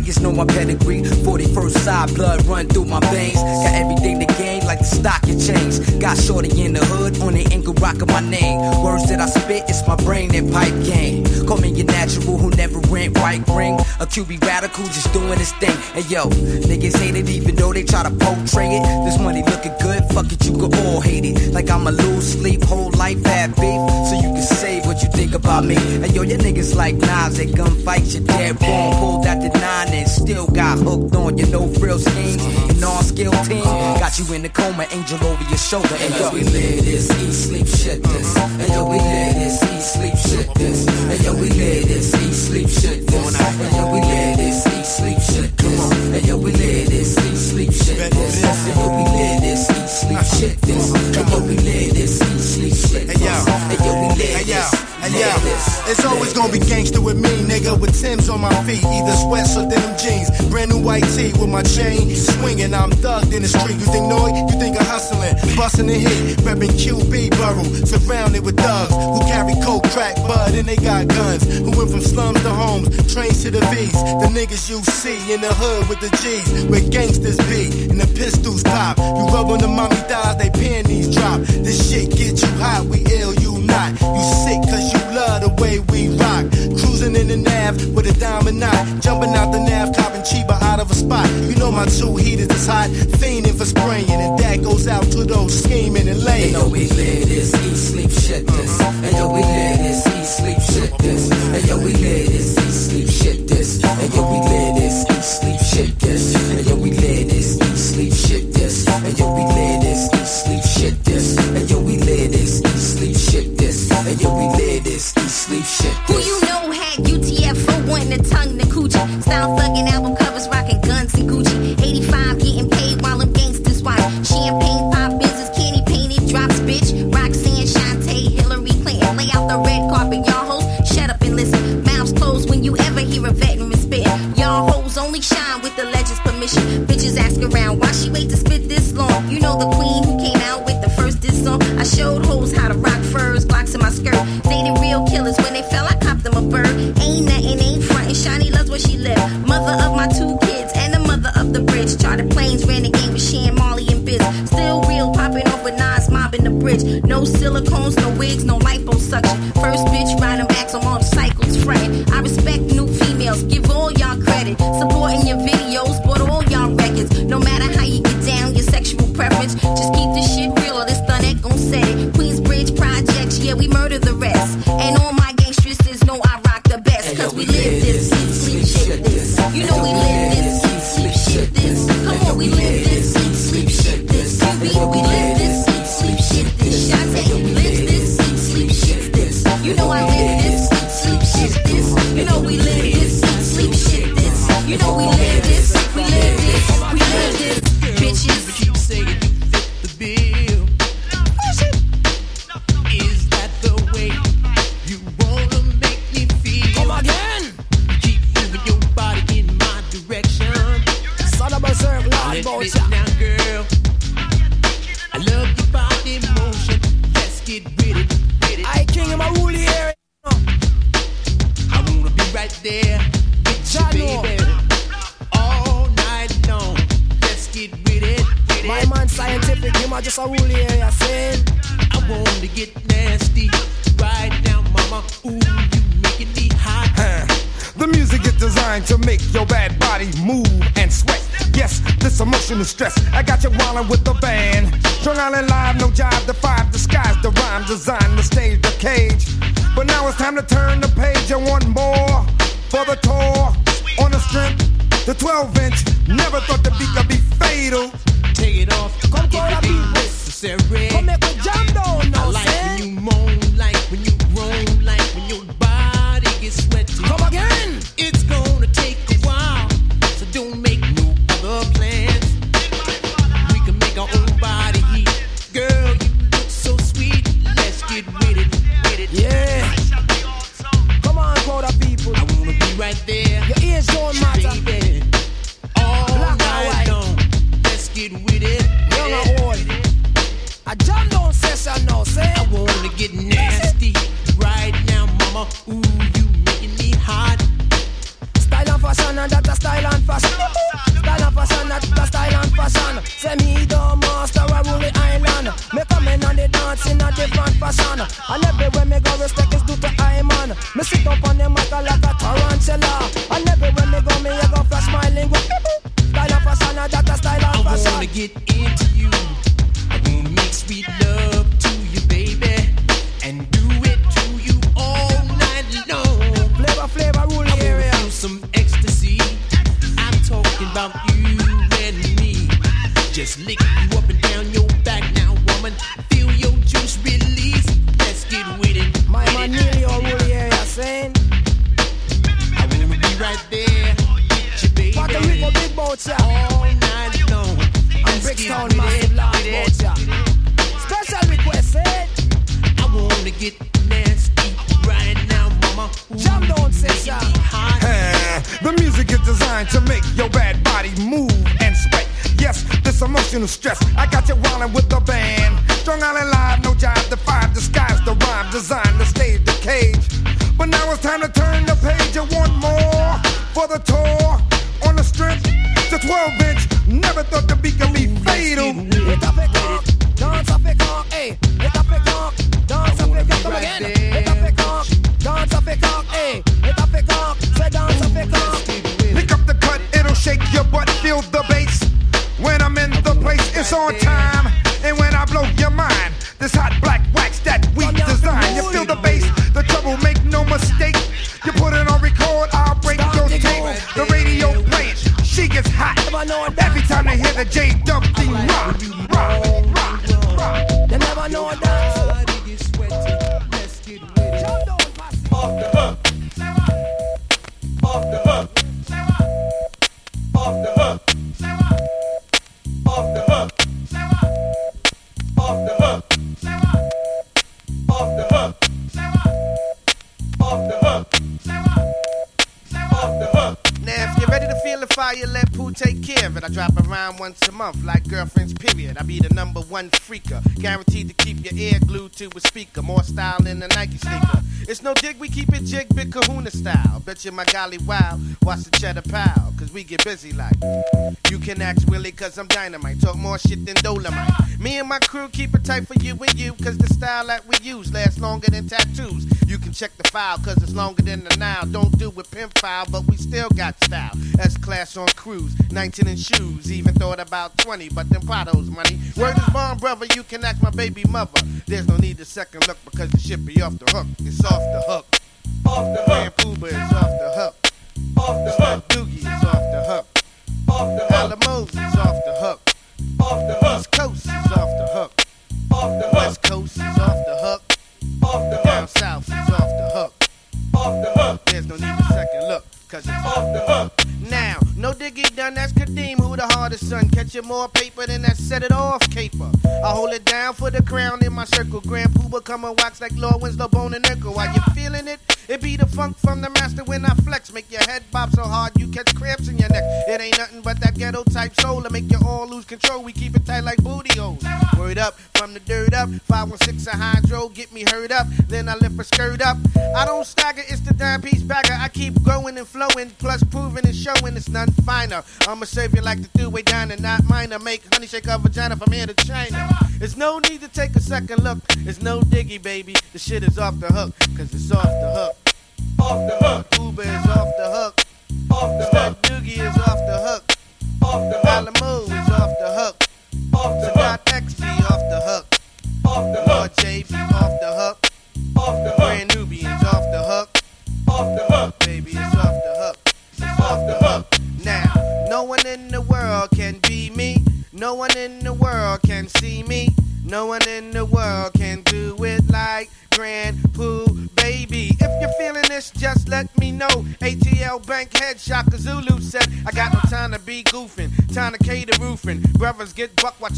niggas know my pedigree. 41st side, blood run through my veins. Got everything to gain, like the stock and change. Got shorty in the hood on the ankle rocking my name. Words that I spit, it's my brain and pipe game. Call me your natural who never rent right ring. A QB radical just doing his thing. And yo, niggas hate it even though they try to portray it. This money looking good, fuck it, you could all hate it. Like I'ma lose sleep, whole life had beef. So you can save what you think about me. And yo, your niggas like knives at gunfights, you're dead wrong. Pulled and still got hooked on your no frill schemes. And on skill team, got you in the coma, angel over your shoulder. And yo, we live this, eat, sleep, shit this. And yo, we live this, eat, sleep, shit this. And yo, we live this, eat, sleep, shit this. And yo, we live this, eat, sleep, shit this. And yo, we live this, eat, sleep, shit this. And yo, we live this, eat, sleep, shit this. And yo, we live this, it's always gonna be gangster with me, nigga, with Tim's on my feet, either sweats or denim jeans. Brand new white tee with my chain swinging. I'm thugged in the street. You think Noy? You think of hustling, busting the hit, repping QB Borough, surrounded with thugs who carry coke, crack, bud, and they got guns. Who went from slums to homes, trains to the V's. The niggas you see in the hood with the G's, where gangsters be, and the pistols pop. You rub on the mommy thighs, they panties drop. This shit get you hot, we ill, you not. You sick cause you love the way we rock. Cruising in the nav with a diamond knot. Jumping out the nav, copping cheaper out of a spot. You know my two heaters is hot, fiending for spraying. And that goes out to those scheming and laying. And yo, we live this, eat, sleep, shit this. And yo, we live this, eat, sleep, shit this. And yo, we live this, eat, sleep, shit this. And yo, we live this, eat, sleep, shit this. And yo, we live this, eat, sleep, shit this. And yo, we live this, eat, sleep, shit this. And yo, we live this, eat, sleep, shit. And yo, we live this, eat, sleep, shit Who you know had UTF for wanting to tongue the coochie? Style thugging album covers, rocking guns and Gucci. 85 getting paid while them gangsters watch. Champagne pop month, like girlfriend's period. I be the number one freaker, guaranteed to keep your ear glued to a speaker. More style than a Nike sneaker. It's no dig, we keep it jig, big kahuna style. Bet you my golly wow, watch the cheddar pile we get busy like. You can ask Willie, cause I'm dynamite. Talk more shit than Dolomite. Me and my crew keep it tight for you and you, cause the style that we use lasts longer than tattoos. You can check the file, cause it's longer than the Nile. Don't do with pimp file, but we still got style. S class on cruise, 19 in shoes. Even thought about 20, but them Prado's money. Word is bond brother, you can ask my baby mother. There's no need to second look, because the shit be off the hook. It's off the hook. Off the hook. Man, Puba is off the hook. Off the hook. Doogie is off the hook. Off the hook. Alamos is off the hook. Off the hook. East Coast is off the hook. Off the hook. West Coast is off the hook. Off the hook. Down south is off the hook. Off the hook. There's no need to second look, cause it's off the hook. Now, no diggy done, that's Kadeem, who the hardest son. Catching more paper than that set it off caper. I hold it down for the crown in my circle. Grand Puba come and wax like Laura Winslow Bone and Urkel. While you feeling it, it be the funk from the master when I flex. Make your head bob so hard you catch cramps in your neck. It ain't nothing but that ghetto type soul to make you all lose control. We keep it tight like booty holes. Word up from the dirt up. 516 a hydro, get me hurt up. Then I lift a skirt up. I don't stagger, it's the dime piece bagger. I keep going and flowing, plus proving and showing it's none finer. I'ma save you like the two way diner, not minor. Make honey shake her vagina from here to China. There's no need to take a second look. There's no diggy, baby. The shit is off the hook, cause it's off the hook.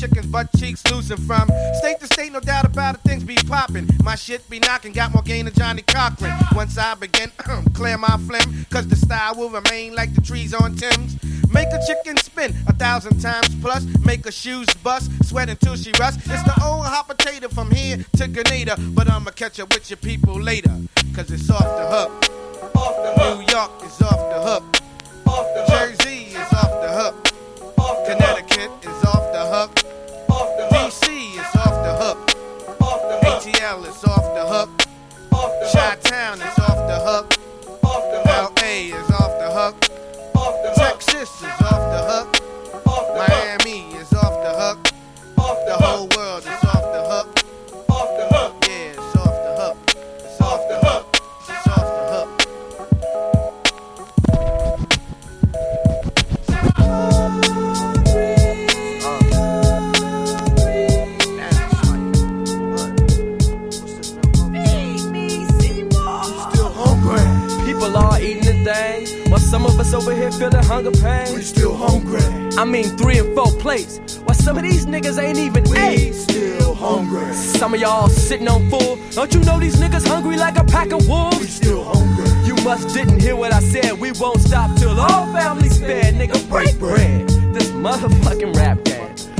Chickens butt cheeks loosen from state to state, no doubt about it, things be popping. My shit be knocking, got more gain than Johnnie Cochran. Once I begin, <clears throat> um, clear my phlegm, cause the style will remain like the trees on Thames. Make a chicken spin a thousand times plus, make her shoes bust, sweat until she rust. It's the old hot potato from here to Grenada, but I'ma catch up with your people later, cause it's off the hook. Off the hook. New York is off the hook. The hook. ATL is off the hook. Town is off the hook. Off the hook. LA is off the hook. Off the hook. Texas is off the hook. Of us over here feeling hunger pain. We still hungry. I mean, three and four plates, Why some of these niggas ain't even We still hungry. Some of y'all sitting on full. Don't you know these niggas hungry like a pack of wolves? We still hungry. You must didn't hear what I said. We won't stop till all families fed. Nigga, break bread. This motherfucking rap game.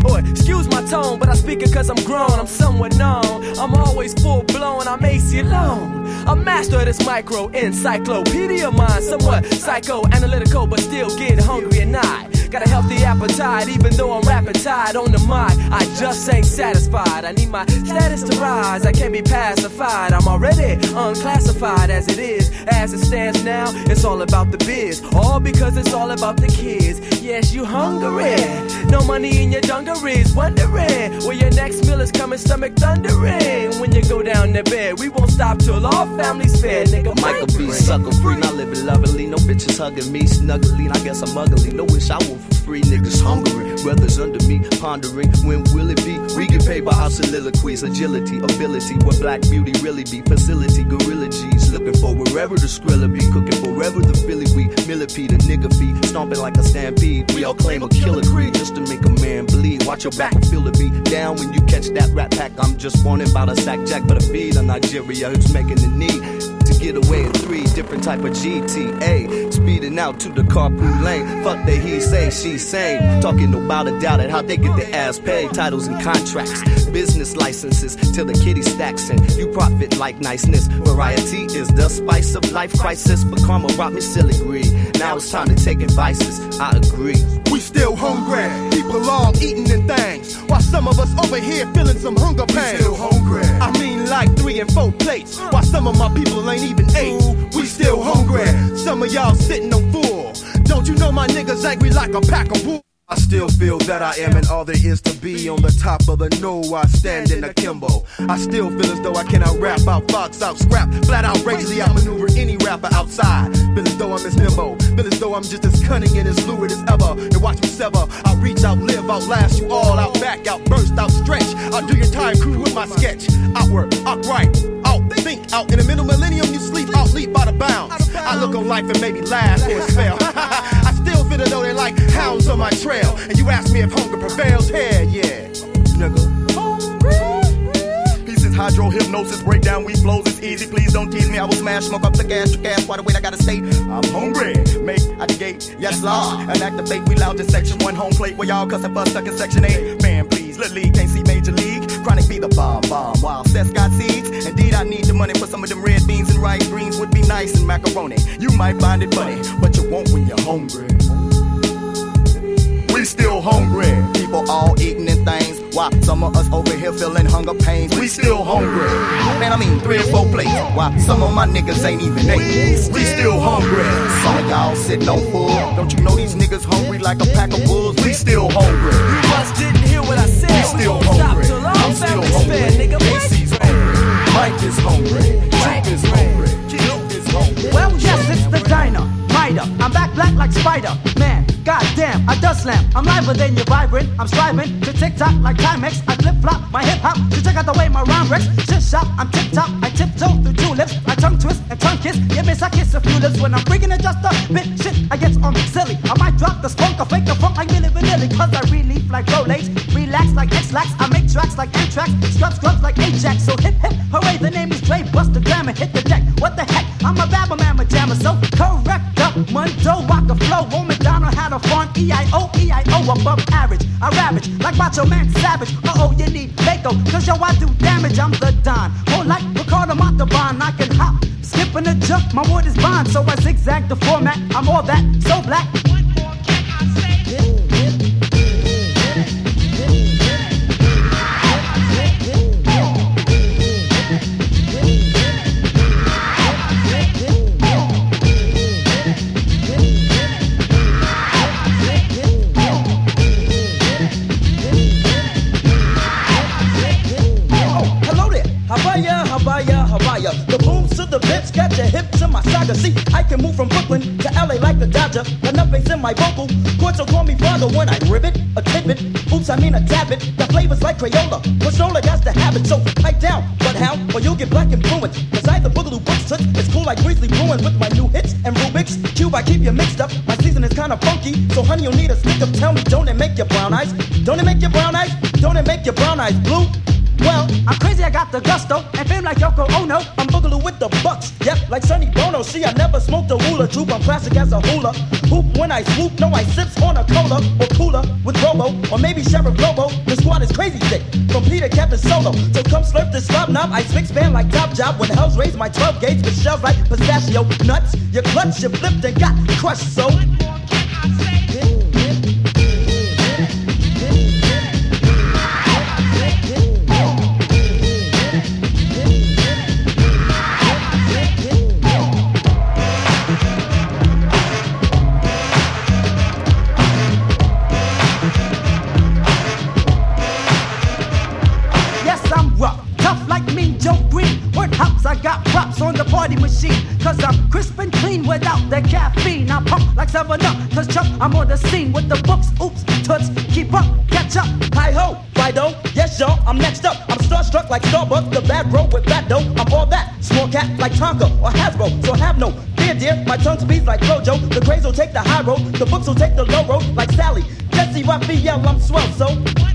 Boy, excuse my tone, but I speak it cause I'm grown. I'm somewhat known. I'm always full blown. I'm AC alone. A master of this micro encyclopedia mind. Somewhat psychoanalytical, but still get hungry and I got a healthy appetite, even though I'm rapid tired on the mind. I just ain't satisfied. I need my status to rise. I can't be pacified. I'm already unclassified as it is. As it stands now, it's all about the biz. All because it's all about the kids. Yes, you hungry. No money in your dungarees. Wondering where your next meal is coming, stomach thundering. When you go down to bed, we won't stop till all families fed. Nigga, Michael B. Sucker free, not living lovely. No bitches hugging me, snuggling. I guess I'm ugly. No wish I were free. Niggas hungry, brothers under me, pondering. When will it be? We get paid by our soliloquies, agility, ability. What black beauty really be? Facility, gorilla G's. Looking for wherever the skrilla be. Cooking forever the Philly we. Millipede, a nigga feet. Stomping like a stampede. We all claim a killer creed just to make a man bleed. Watch your back feel the beat. Down when you catch that rat pack. I'm just wanting about a sack jack, but a feed on Nigeria who's making the need to get away in three different type of GTA. Speeding out to the carpool lane. Fuck that he say, she saying. Talking about a doubt it, how they get their ass paid. Titles and contracts, business licenses till the kitty stacks and you profit like niceness. Variety is the spice of life crisis, but karma brought me silly greed. Now it's time to take advices. I agree. We still hungry. People all eating and things. While some of us over here feeling some hunger pain. still hungry. I mean, like three and four plates. While some of my people ain't even eight. We still hungry. Some of y'all sitting on full. Don't you know my niggas angry like a pack of wolves? I still feel that I am and all there is to be on the top of the no. I stand in akimbo. I still feel as though I cannot rap out, fox out, scrap, flat outrageously outmaneuver any rapper outside. Feel as though I'm as nimble. Feel as though I'm just as cunning and as fluid as ever. And watch me sever. I'll reach out, live, outlast you all, out back, out burst, out stretch. I'll do your time crew with my sketch. Outward, upright, out, think out. In the middle millennium, you sleep out, leap out of bounds. I look on life and maybe laugh for a spell. <laughs> I still feel as though they like hounds on my trail. And you ask me if hunger prevails, hell yeah, nigga. Pieces, hydro, hypnosis, breakdown, we flows, it's easy. Please don't tease me. I will smash, smoke up the gas, the gas, why the wait, I gotta stay. I'm hungry. Make at the gate, yes, law. And activate, we lounge in section one, home plate where y'all cussing for stuck in section eight. Man, please, Little League, can't see Major League. Chronic be the bomb, bomb. While Seth got seeds. Indeed, I need the money for some of them red beans and rice greens would be nice and macaroni. You might find it funny, but you won't when you're hungry. We still hungry. People all eating and things. Why some of us over here feeling hunger pains? We still hungry. Man, I mean three or four plates. Why some of my niggas ain't even eight? We still hungry. Some of y'all sitting on full. Don't you know these niggas hungry like a pack of wolves? We still hungry. You must didn't hear what I said. We still hungry. I'm still hungry. nigga. What? Hungry. Mike is hungry. Chip is hungry. Well, yes, it's the diner. Mida. I'm back black like Spider. Man, goddamn, I dust slam. I'm liver than you're vibrant. I'm striving to tick tock like Timex. I flip flop my hip hop to check out the way my rhyme wrecks. Shit shop, I'm tip top. I tiptoe through tulips. I tongue twist and tongue kiss. You miss, I kiss a few lips when I'm bringing it just a bit. Shit, I get on silly. I might drop the spunk or fake the funk like Milli Vanilli. Cause I relief like Rolex. Relax like Ex-Lax. I make tracks like Amtrak. Scrub scrubs like Ajax. So hip hip, hooray, the name is Dre. Bust the grammar, hit the deck. What the heck? I'm a babble man, jammer. So correct up, Mundo, rock a flow. Had a fun E-I-O, above average. I ravage like Macho Man Savage. Uh-oh, you need Mako, cause yo, I do damage. I'm the Don. More like Ricardo Montalban. I can hop, skip and a jump. My word is bond, so I zigzag the format. I'm all that, so black. To the your hips in my saga. See, I can move from Brooklyn to LA like the Dodger. But nothing's in my vocal. Cords will call me father when I ribbit a tidbit. Oops, I mean a tablet. The flavors like Crayola. Pasola, that's the habit. So pipe down. But how? Or you'll get black influence. Beside the boogaloo books, it's cool like Grizzly brewing with my new hits and Rubik's. Cube, I keep you mixed up. My season is kinda funky. So honey, you'll need a stick up. Tell me, don't it make your brown eyes? Don't it make your brown eyes? Don't it make your brown eyes blue? Well, I'm crazy, I got the gusto, and fame like Yoko Ono. I'm boogaloo with the bucks, yep, like Sonny Bono. See, I never smoked a hula troop, I'm classic as a hula. Hoop when I swoop, no, I sips on a cola or cooler with Robo, or maybe Sheriff Robo. The squad is crazy thick, from Peter Captain Solo. So come slurp this slub knob, I swing span like Top Job. When hell's raised my 12 gauge with shells like pistachio nuts. You clutch, you flipped and got crushed, so. Like 7 Up, cause Chuck, I'm on the scene with the books. Oops, toots, keep up, catch up. Hi ho, Fido, yes y'all, I'm next up. I'm starstruck like Starbucks, the bad bro with fat dough. I'm all that, small cat like Tonka or Hasbro. So have no fear, dear. My tongue speeds like Flojo. The craze will take the high road, the books will take the low road like Sally. Jessy Raphael, I'm swell, so.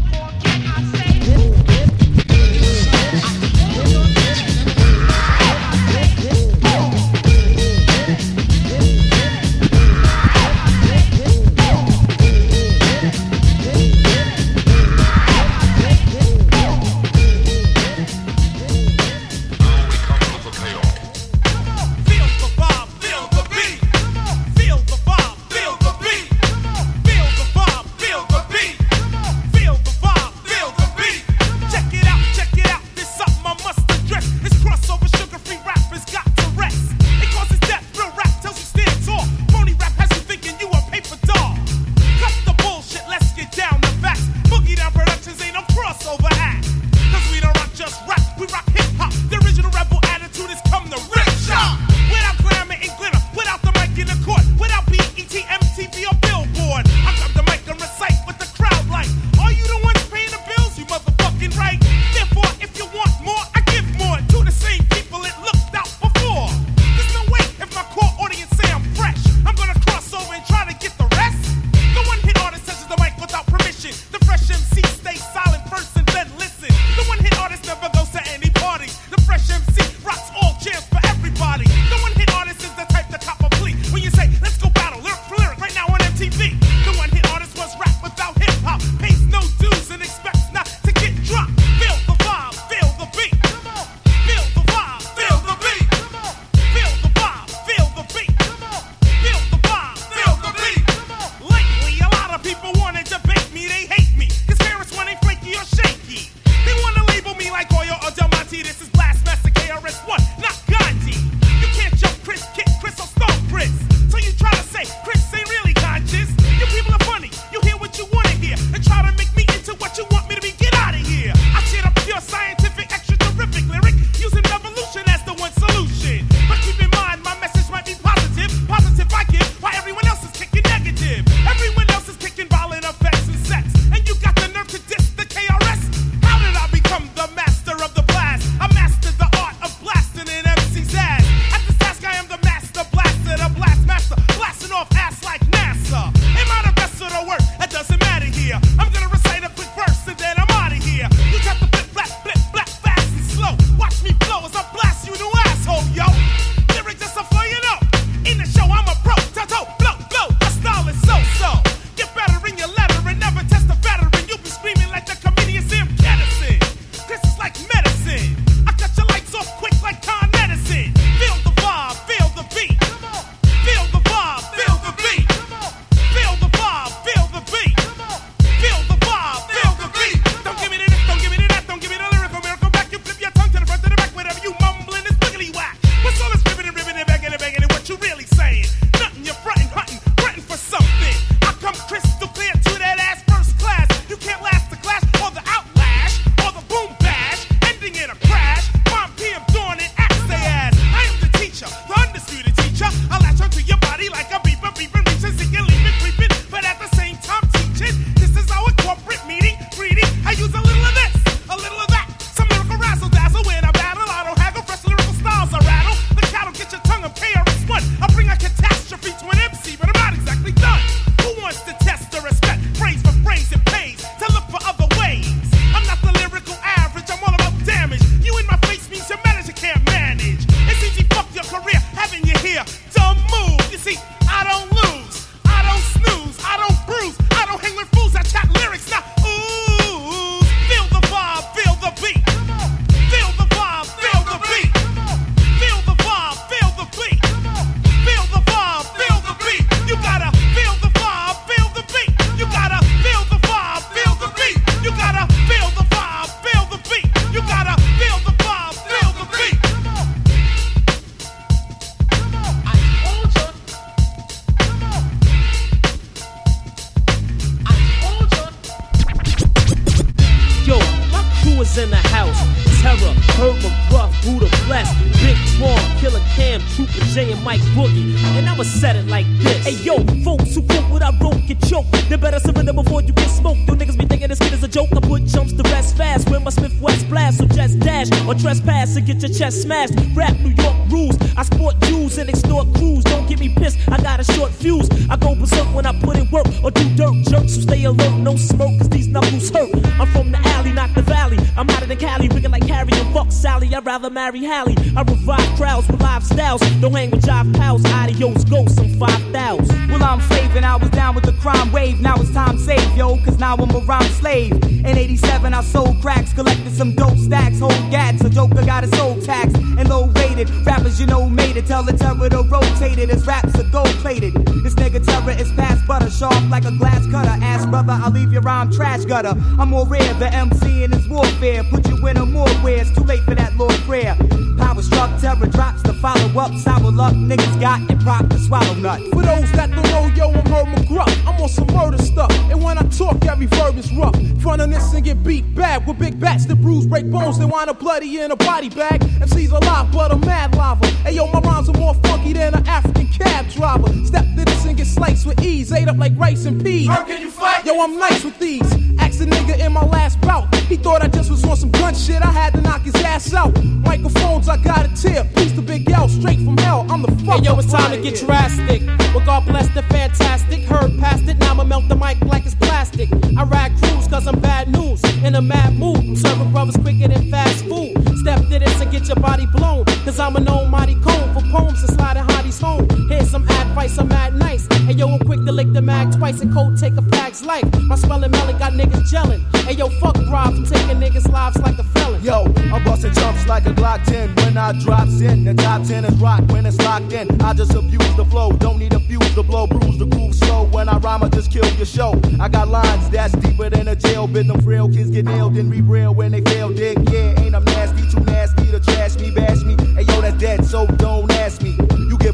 I'm more rare, the MC in his warfare. Put you in a more where it's too late for that Lord prayer. Power struck, terror drops to follow up. Sour luck, niggas got and prop to swallow nut. For those that don't know, yo, I'm Herb McGruff. I'm on some murder stuff. And when talk, every verb is rough. Front on this and get beat back with big bats that bruise, break bones. They wind up bloody in a body bag. MC's alive, but I'm mad lava. Hey, yo, my rhymes are more funky than an African cab driver. Step to this and get sliced with ease. Ate up like rice and peas. Herb, can you fight? Yo, I'm nice with these. Asked a nigga in my last bout. He thought I just was on some gun shit. I had to knock his ass out. Microphones, I got a tip. Piece the big L, straight from hell. I'm the fuck. Hey, yo, it's time to get drastic. Well, God bless the fantastic. Heard past it, now I'ma melt the mic like it's plastic. I ride crews cause I'm bad news. In a mad mood, I'm serving brothers quicker than fast food. Step to this and get your body blown. Cause I'm a known mighty cone for poems and sliding hotties home. Here's some advice, I'm mad nice. Hey, yo, I'm quick to lick the mag twice and cold take a flag's life. My spelling melon got niggas gelling. Hey, yo, fuck bribes, I'm taking niggas' lives like a felon. Yo, I'm busting jumps like a Glock 10 when I drops in. The top 10 is rock when it's locked in. I just abuse the flow, don't need a fuse to blow, bruise the groove slow. When I rhyme, I just kill your show. I got lines that's deeper than a jail bit. Them frail kids get nailed and re-rail when they fail. Dig, yeah, ain't I'm nasty, too nasty to trash me, bash me. Hey, yo, that's dead, so don't ask me.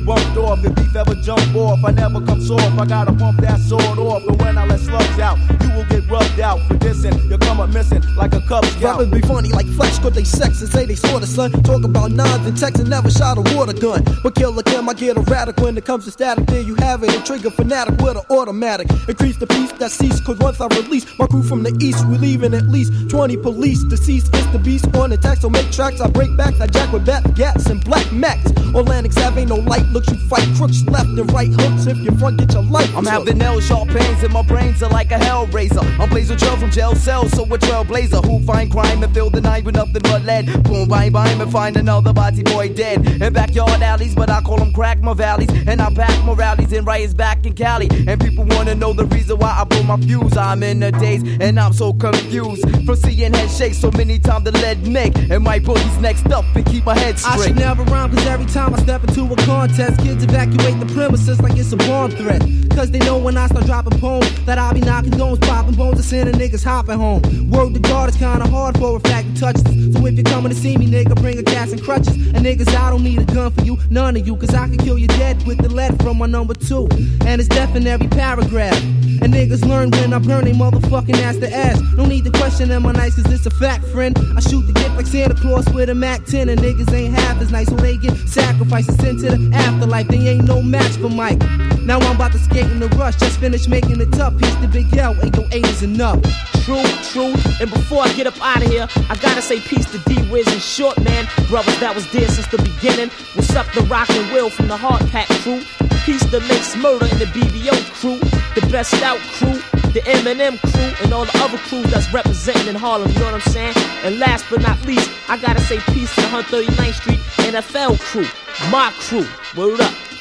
Bumped off if beef ever jump off. I never come soft, I gotta pump that sword off. But when I let slugs out, you will get rubbed out for dissing. You'll come up missing like a Cub Scout. Rappers be funny like flesh, cause they sex and say they saw the sun. Talk about nines and texts and never shot a water gun. But kill Kim, I get a radical when it comes to static. There you have it, a trigger fanatic with an automatic. Increase the peace that cease, cause once I release my crew from the east, we leaving at least 20 police. Deceased is the beast on attack, so make tracks. I break backs, I jack with bat gats and black max. Atlantic Ave ain't no light looks, you fight crooks left and right hooks. If you front, get your life. I'm took. having nail sharp pains and my brains are like a hell razor. I'm blazing trail from jail cells, so a trailblazer who find crime and fill the night with nothing but lead. Boom, bang, bang, and find another body boy dead. In backyard alleys, but I call them crack my valleys. And I pack my rallies and riots back in Cali. And people wanna know the reason why I blow my fuse. I'm in a daze and I'm so confused. From seeing head shake so many times the lead neck. And my boogie's next up and keep my head straight. I should never rhyme cause every time I step into a contest, kids evacuate the premises like it's a bomb threat. Cause they know when I start dropping poems that I'll be knocking domes, popping bones, and sending niggas hopping home. Word to God is kinda hard for a fact to touch this. So if you're coming to see me, nigga, bring a cast and crutches. And niggas, I don't need a gun for you, none of you, cause I can kill you dead with the lead from my number two. And it's death in every paragraph. And niggas learn when I burn they motherfucking ass to ass. No need to question them, my nice, cause it's a fact, friend. I shoot the gift like Santa Claus with a Mac 10, and niggas ain't half as nice, so they get sacrificed and sent to the afterlife. They ain't no match for Mike. Now I'm about to skate in the rush, just finished making it tough. Piece the big L, ain't no eight is enough. True, true. And before I get up out of here, I gotta say peace to D Wiz and Short Man, brothers that was there since the beginning. What's up, the Rock and Will from the Hard Pack crew? Peace to Mace Murder and the BBO crew, the best out crew. the Eminem crew, and all the other crews that's representing in Harlem, you know what I'm saying? And last but not least, I gotta say peace to the 139th Street NFL crew, my crew. Word up.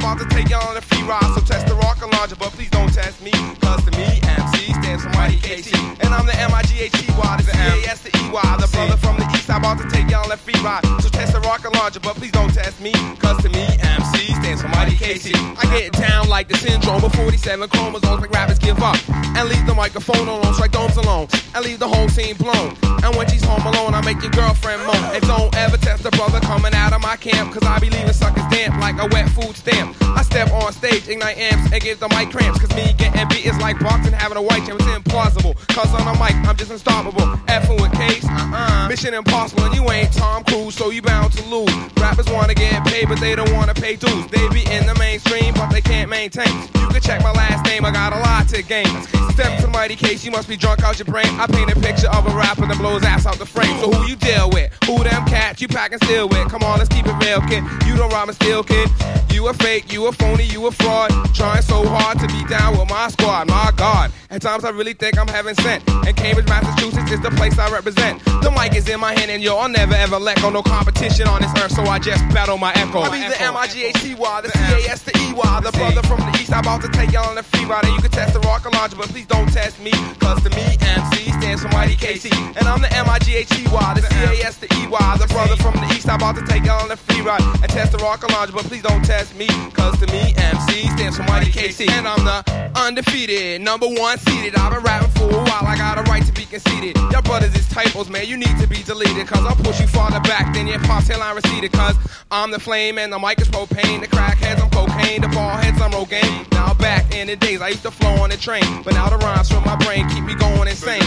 About to take y'all on a free ride, so test the rock and launcher, but please don't test me, cause to me, MC stands for Mighty Casey. And I'm the M-I-G-H-E-Y, the C-A-S, the E-Y, the brother from the east. I'm about to take y'all a free ride, so test the rock and launcher, but please don't test me, cause to me, MC stands for Mighty Casey. I get down like the syndrome of 47 chromosomes, make rappers give up, and leave the microphone alone, strike domes alone, and leave the whole scene blown. And when she's home alone, I make your girlfriend moan, and don't ever test the brother coming out of my camp, cause I be leaving suckers damp like a wet food stamp. I step on stage, ignite amps, and give the mic cramps, cause me getting beat is like boxing, having a white champ, it's implausible. Cause on the mic, I'm just unstoppable. F with case, uh-uh. Mission impossible, and you ain't Tom Cruise, so you bound to lose. Rappers wanna get paid, but they don't wanna pay dues. They be in the mainstream, but they can't maintain. You can check my last name, I got a lot to gain. Step to mighty case, you must be drunk out your brain. I paint a picture of a rapper that blows ass out the frame. So who you deal with? Who them cats you packing still with? Come on, let's keep it real, kid. You don't rhyme and steal, kid. You a fake, you a phony, you a fraud. Trying so hard to be down with my squad, my God. At times I really think I'm heaven sent. And Cambridge, Massachusetts is the place I represent. The mic is in my hand, and yo, I'll never ever let go. No competition on this earth, so I just battle my echo. I be the M-I-G-H-T-Y, the C-A-S, the E-Y, the brother from the east. I'm about to take y'all on a free ride, and you can test the rock and launcher, but please don't test me, cause to me, MC stands for Mighty Casey. And I'm the M-I-G-H-T-Y, the C-A-S, the E-Y, the brother from the east. I'm about to take y'all on a free ride, and test the rock and launcher, but please don't test me, cause to me, MC stands for Mighty Casey. And I'm the undefeated, number one seated. I've been rapping for a while, I got a right to be conceited. Your brothers is typos, man, you need to be deleted, cause I'll push you farther back than your pop's hairline receded, cause I'm the flame and the mic is propane. The crackheads, I'm cocaine, the ball heads, I'm Rogaine. Now back in the days, I used to flow on the train, but now the rhymes from my brain keep me going insane.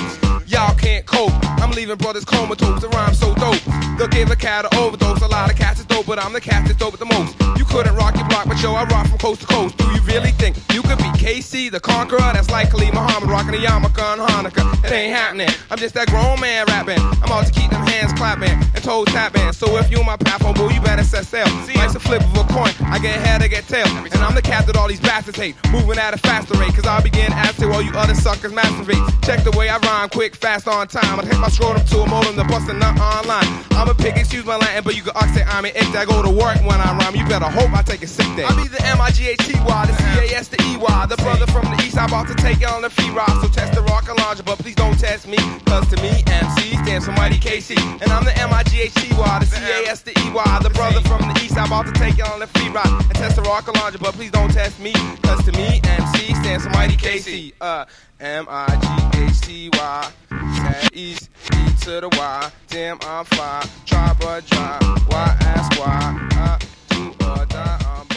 Y'all can't cope, I'm leaving brothers comatose, the rhyme's so dope. They'll give a cat an overdose, a lot of cats is dope, but I'm the cat that's dope the most. You couldn't rock your block, but yo, I rock from coast to coast. Do you really think you could be Casey, the conqueror? That's likely Muhammad rocking a yarmulke on Hanukkah. It ain't happening, I'm just that grown man rapping. I'm out to keep them hands clapping and toes tapping. So if you my path, homeboy, you better set sail. See, life's a flip of a coin, I get head, I get tail. And I'm the cat that all these bastards hate, moving at a faster rate, cause I'll begin after while you other suckers masturbate. Check the way I rhyme, quick, fast, on time. I take my scrotum to a modem to bust a nut online. I'm a pig, excuse my Latin, but you can say I'm an ick. I go to work when I rhyme. You better hope I take a sick day. I be the M-I-G-H-T-Y, the C-A-S, the E-Y, the brother from the east. I'm about to take you on the free ride, so test the rock and launcher, but please don't test me, cause to me, MC stands for Mighty Casey. And I'm the M-I-G-H-T-Y, the C-A-S, the E-Y, the brother from the east. I'm about to take you on the free ride and test the rock and launcher, but please don't test me, cause to me, MC stands for Mighty Casey. Uh, M-I-G-H-T-Y, East, E to the Y, damn I'm fly, try but dry, why ask why, uh, do or die.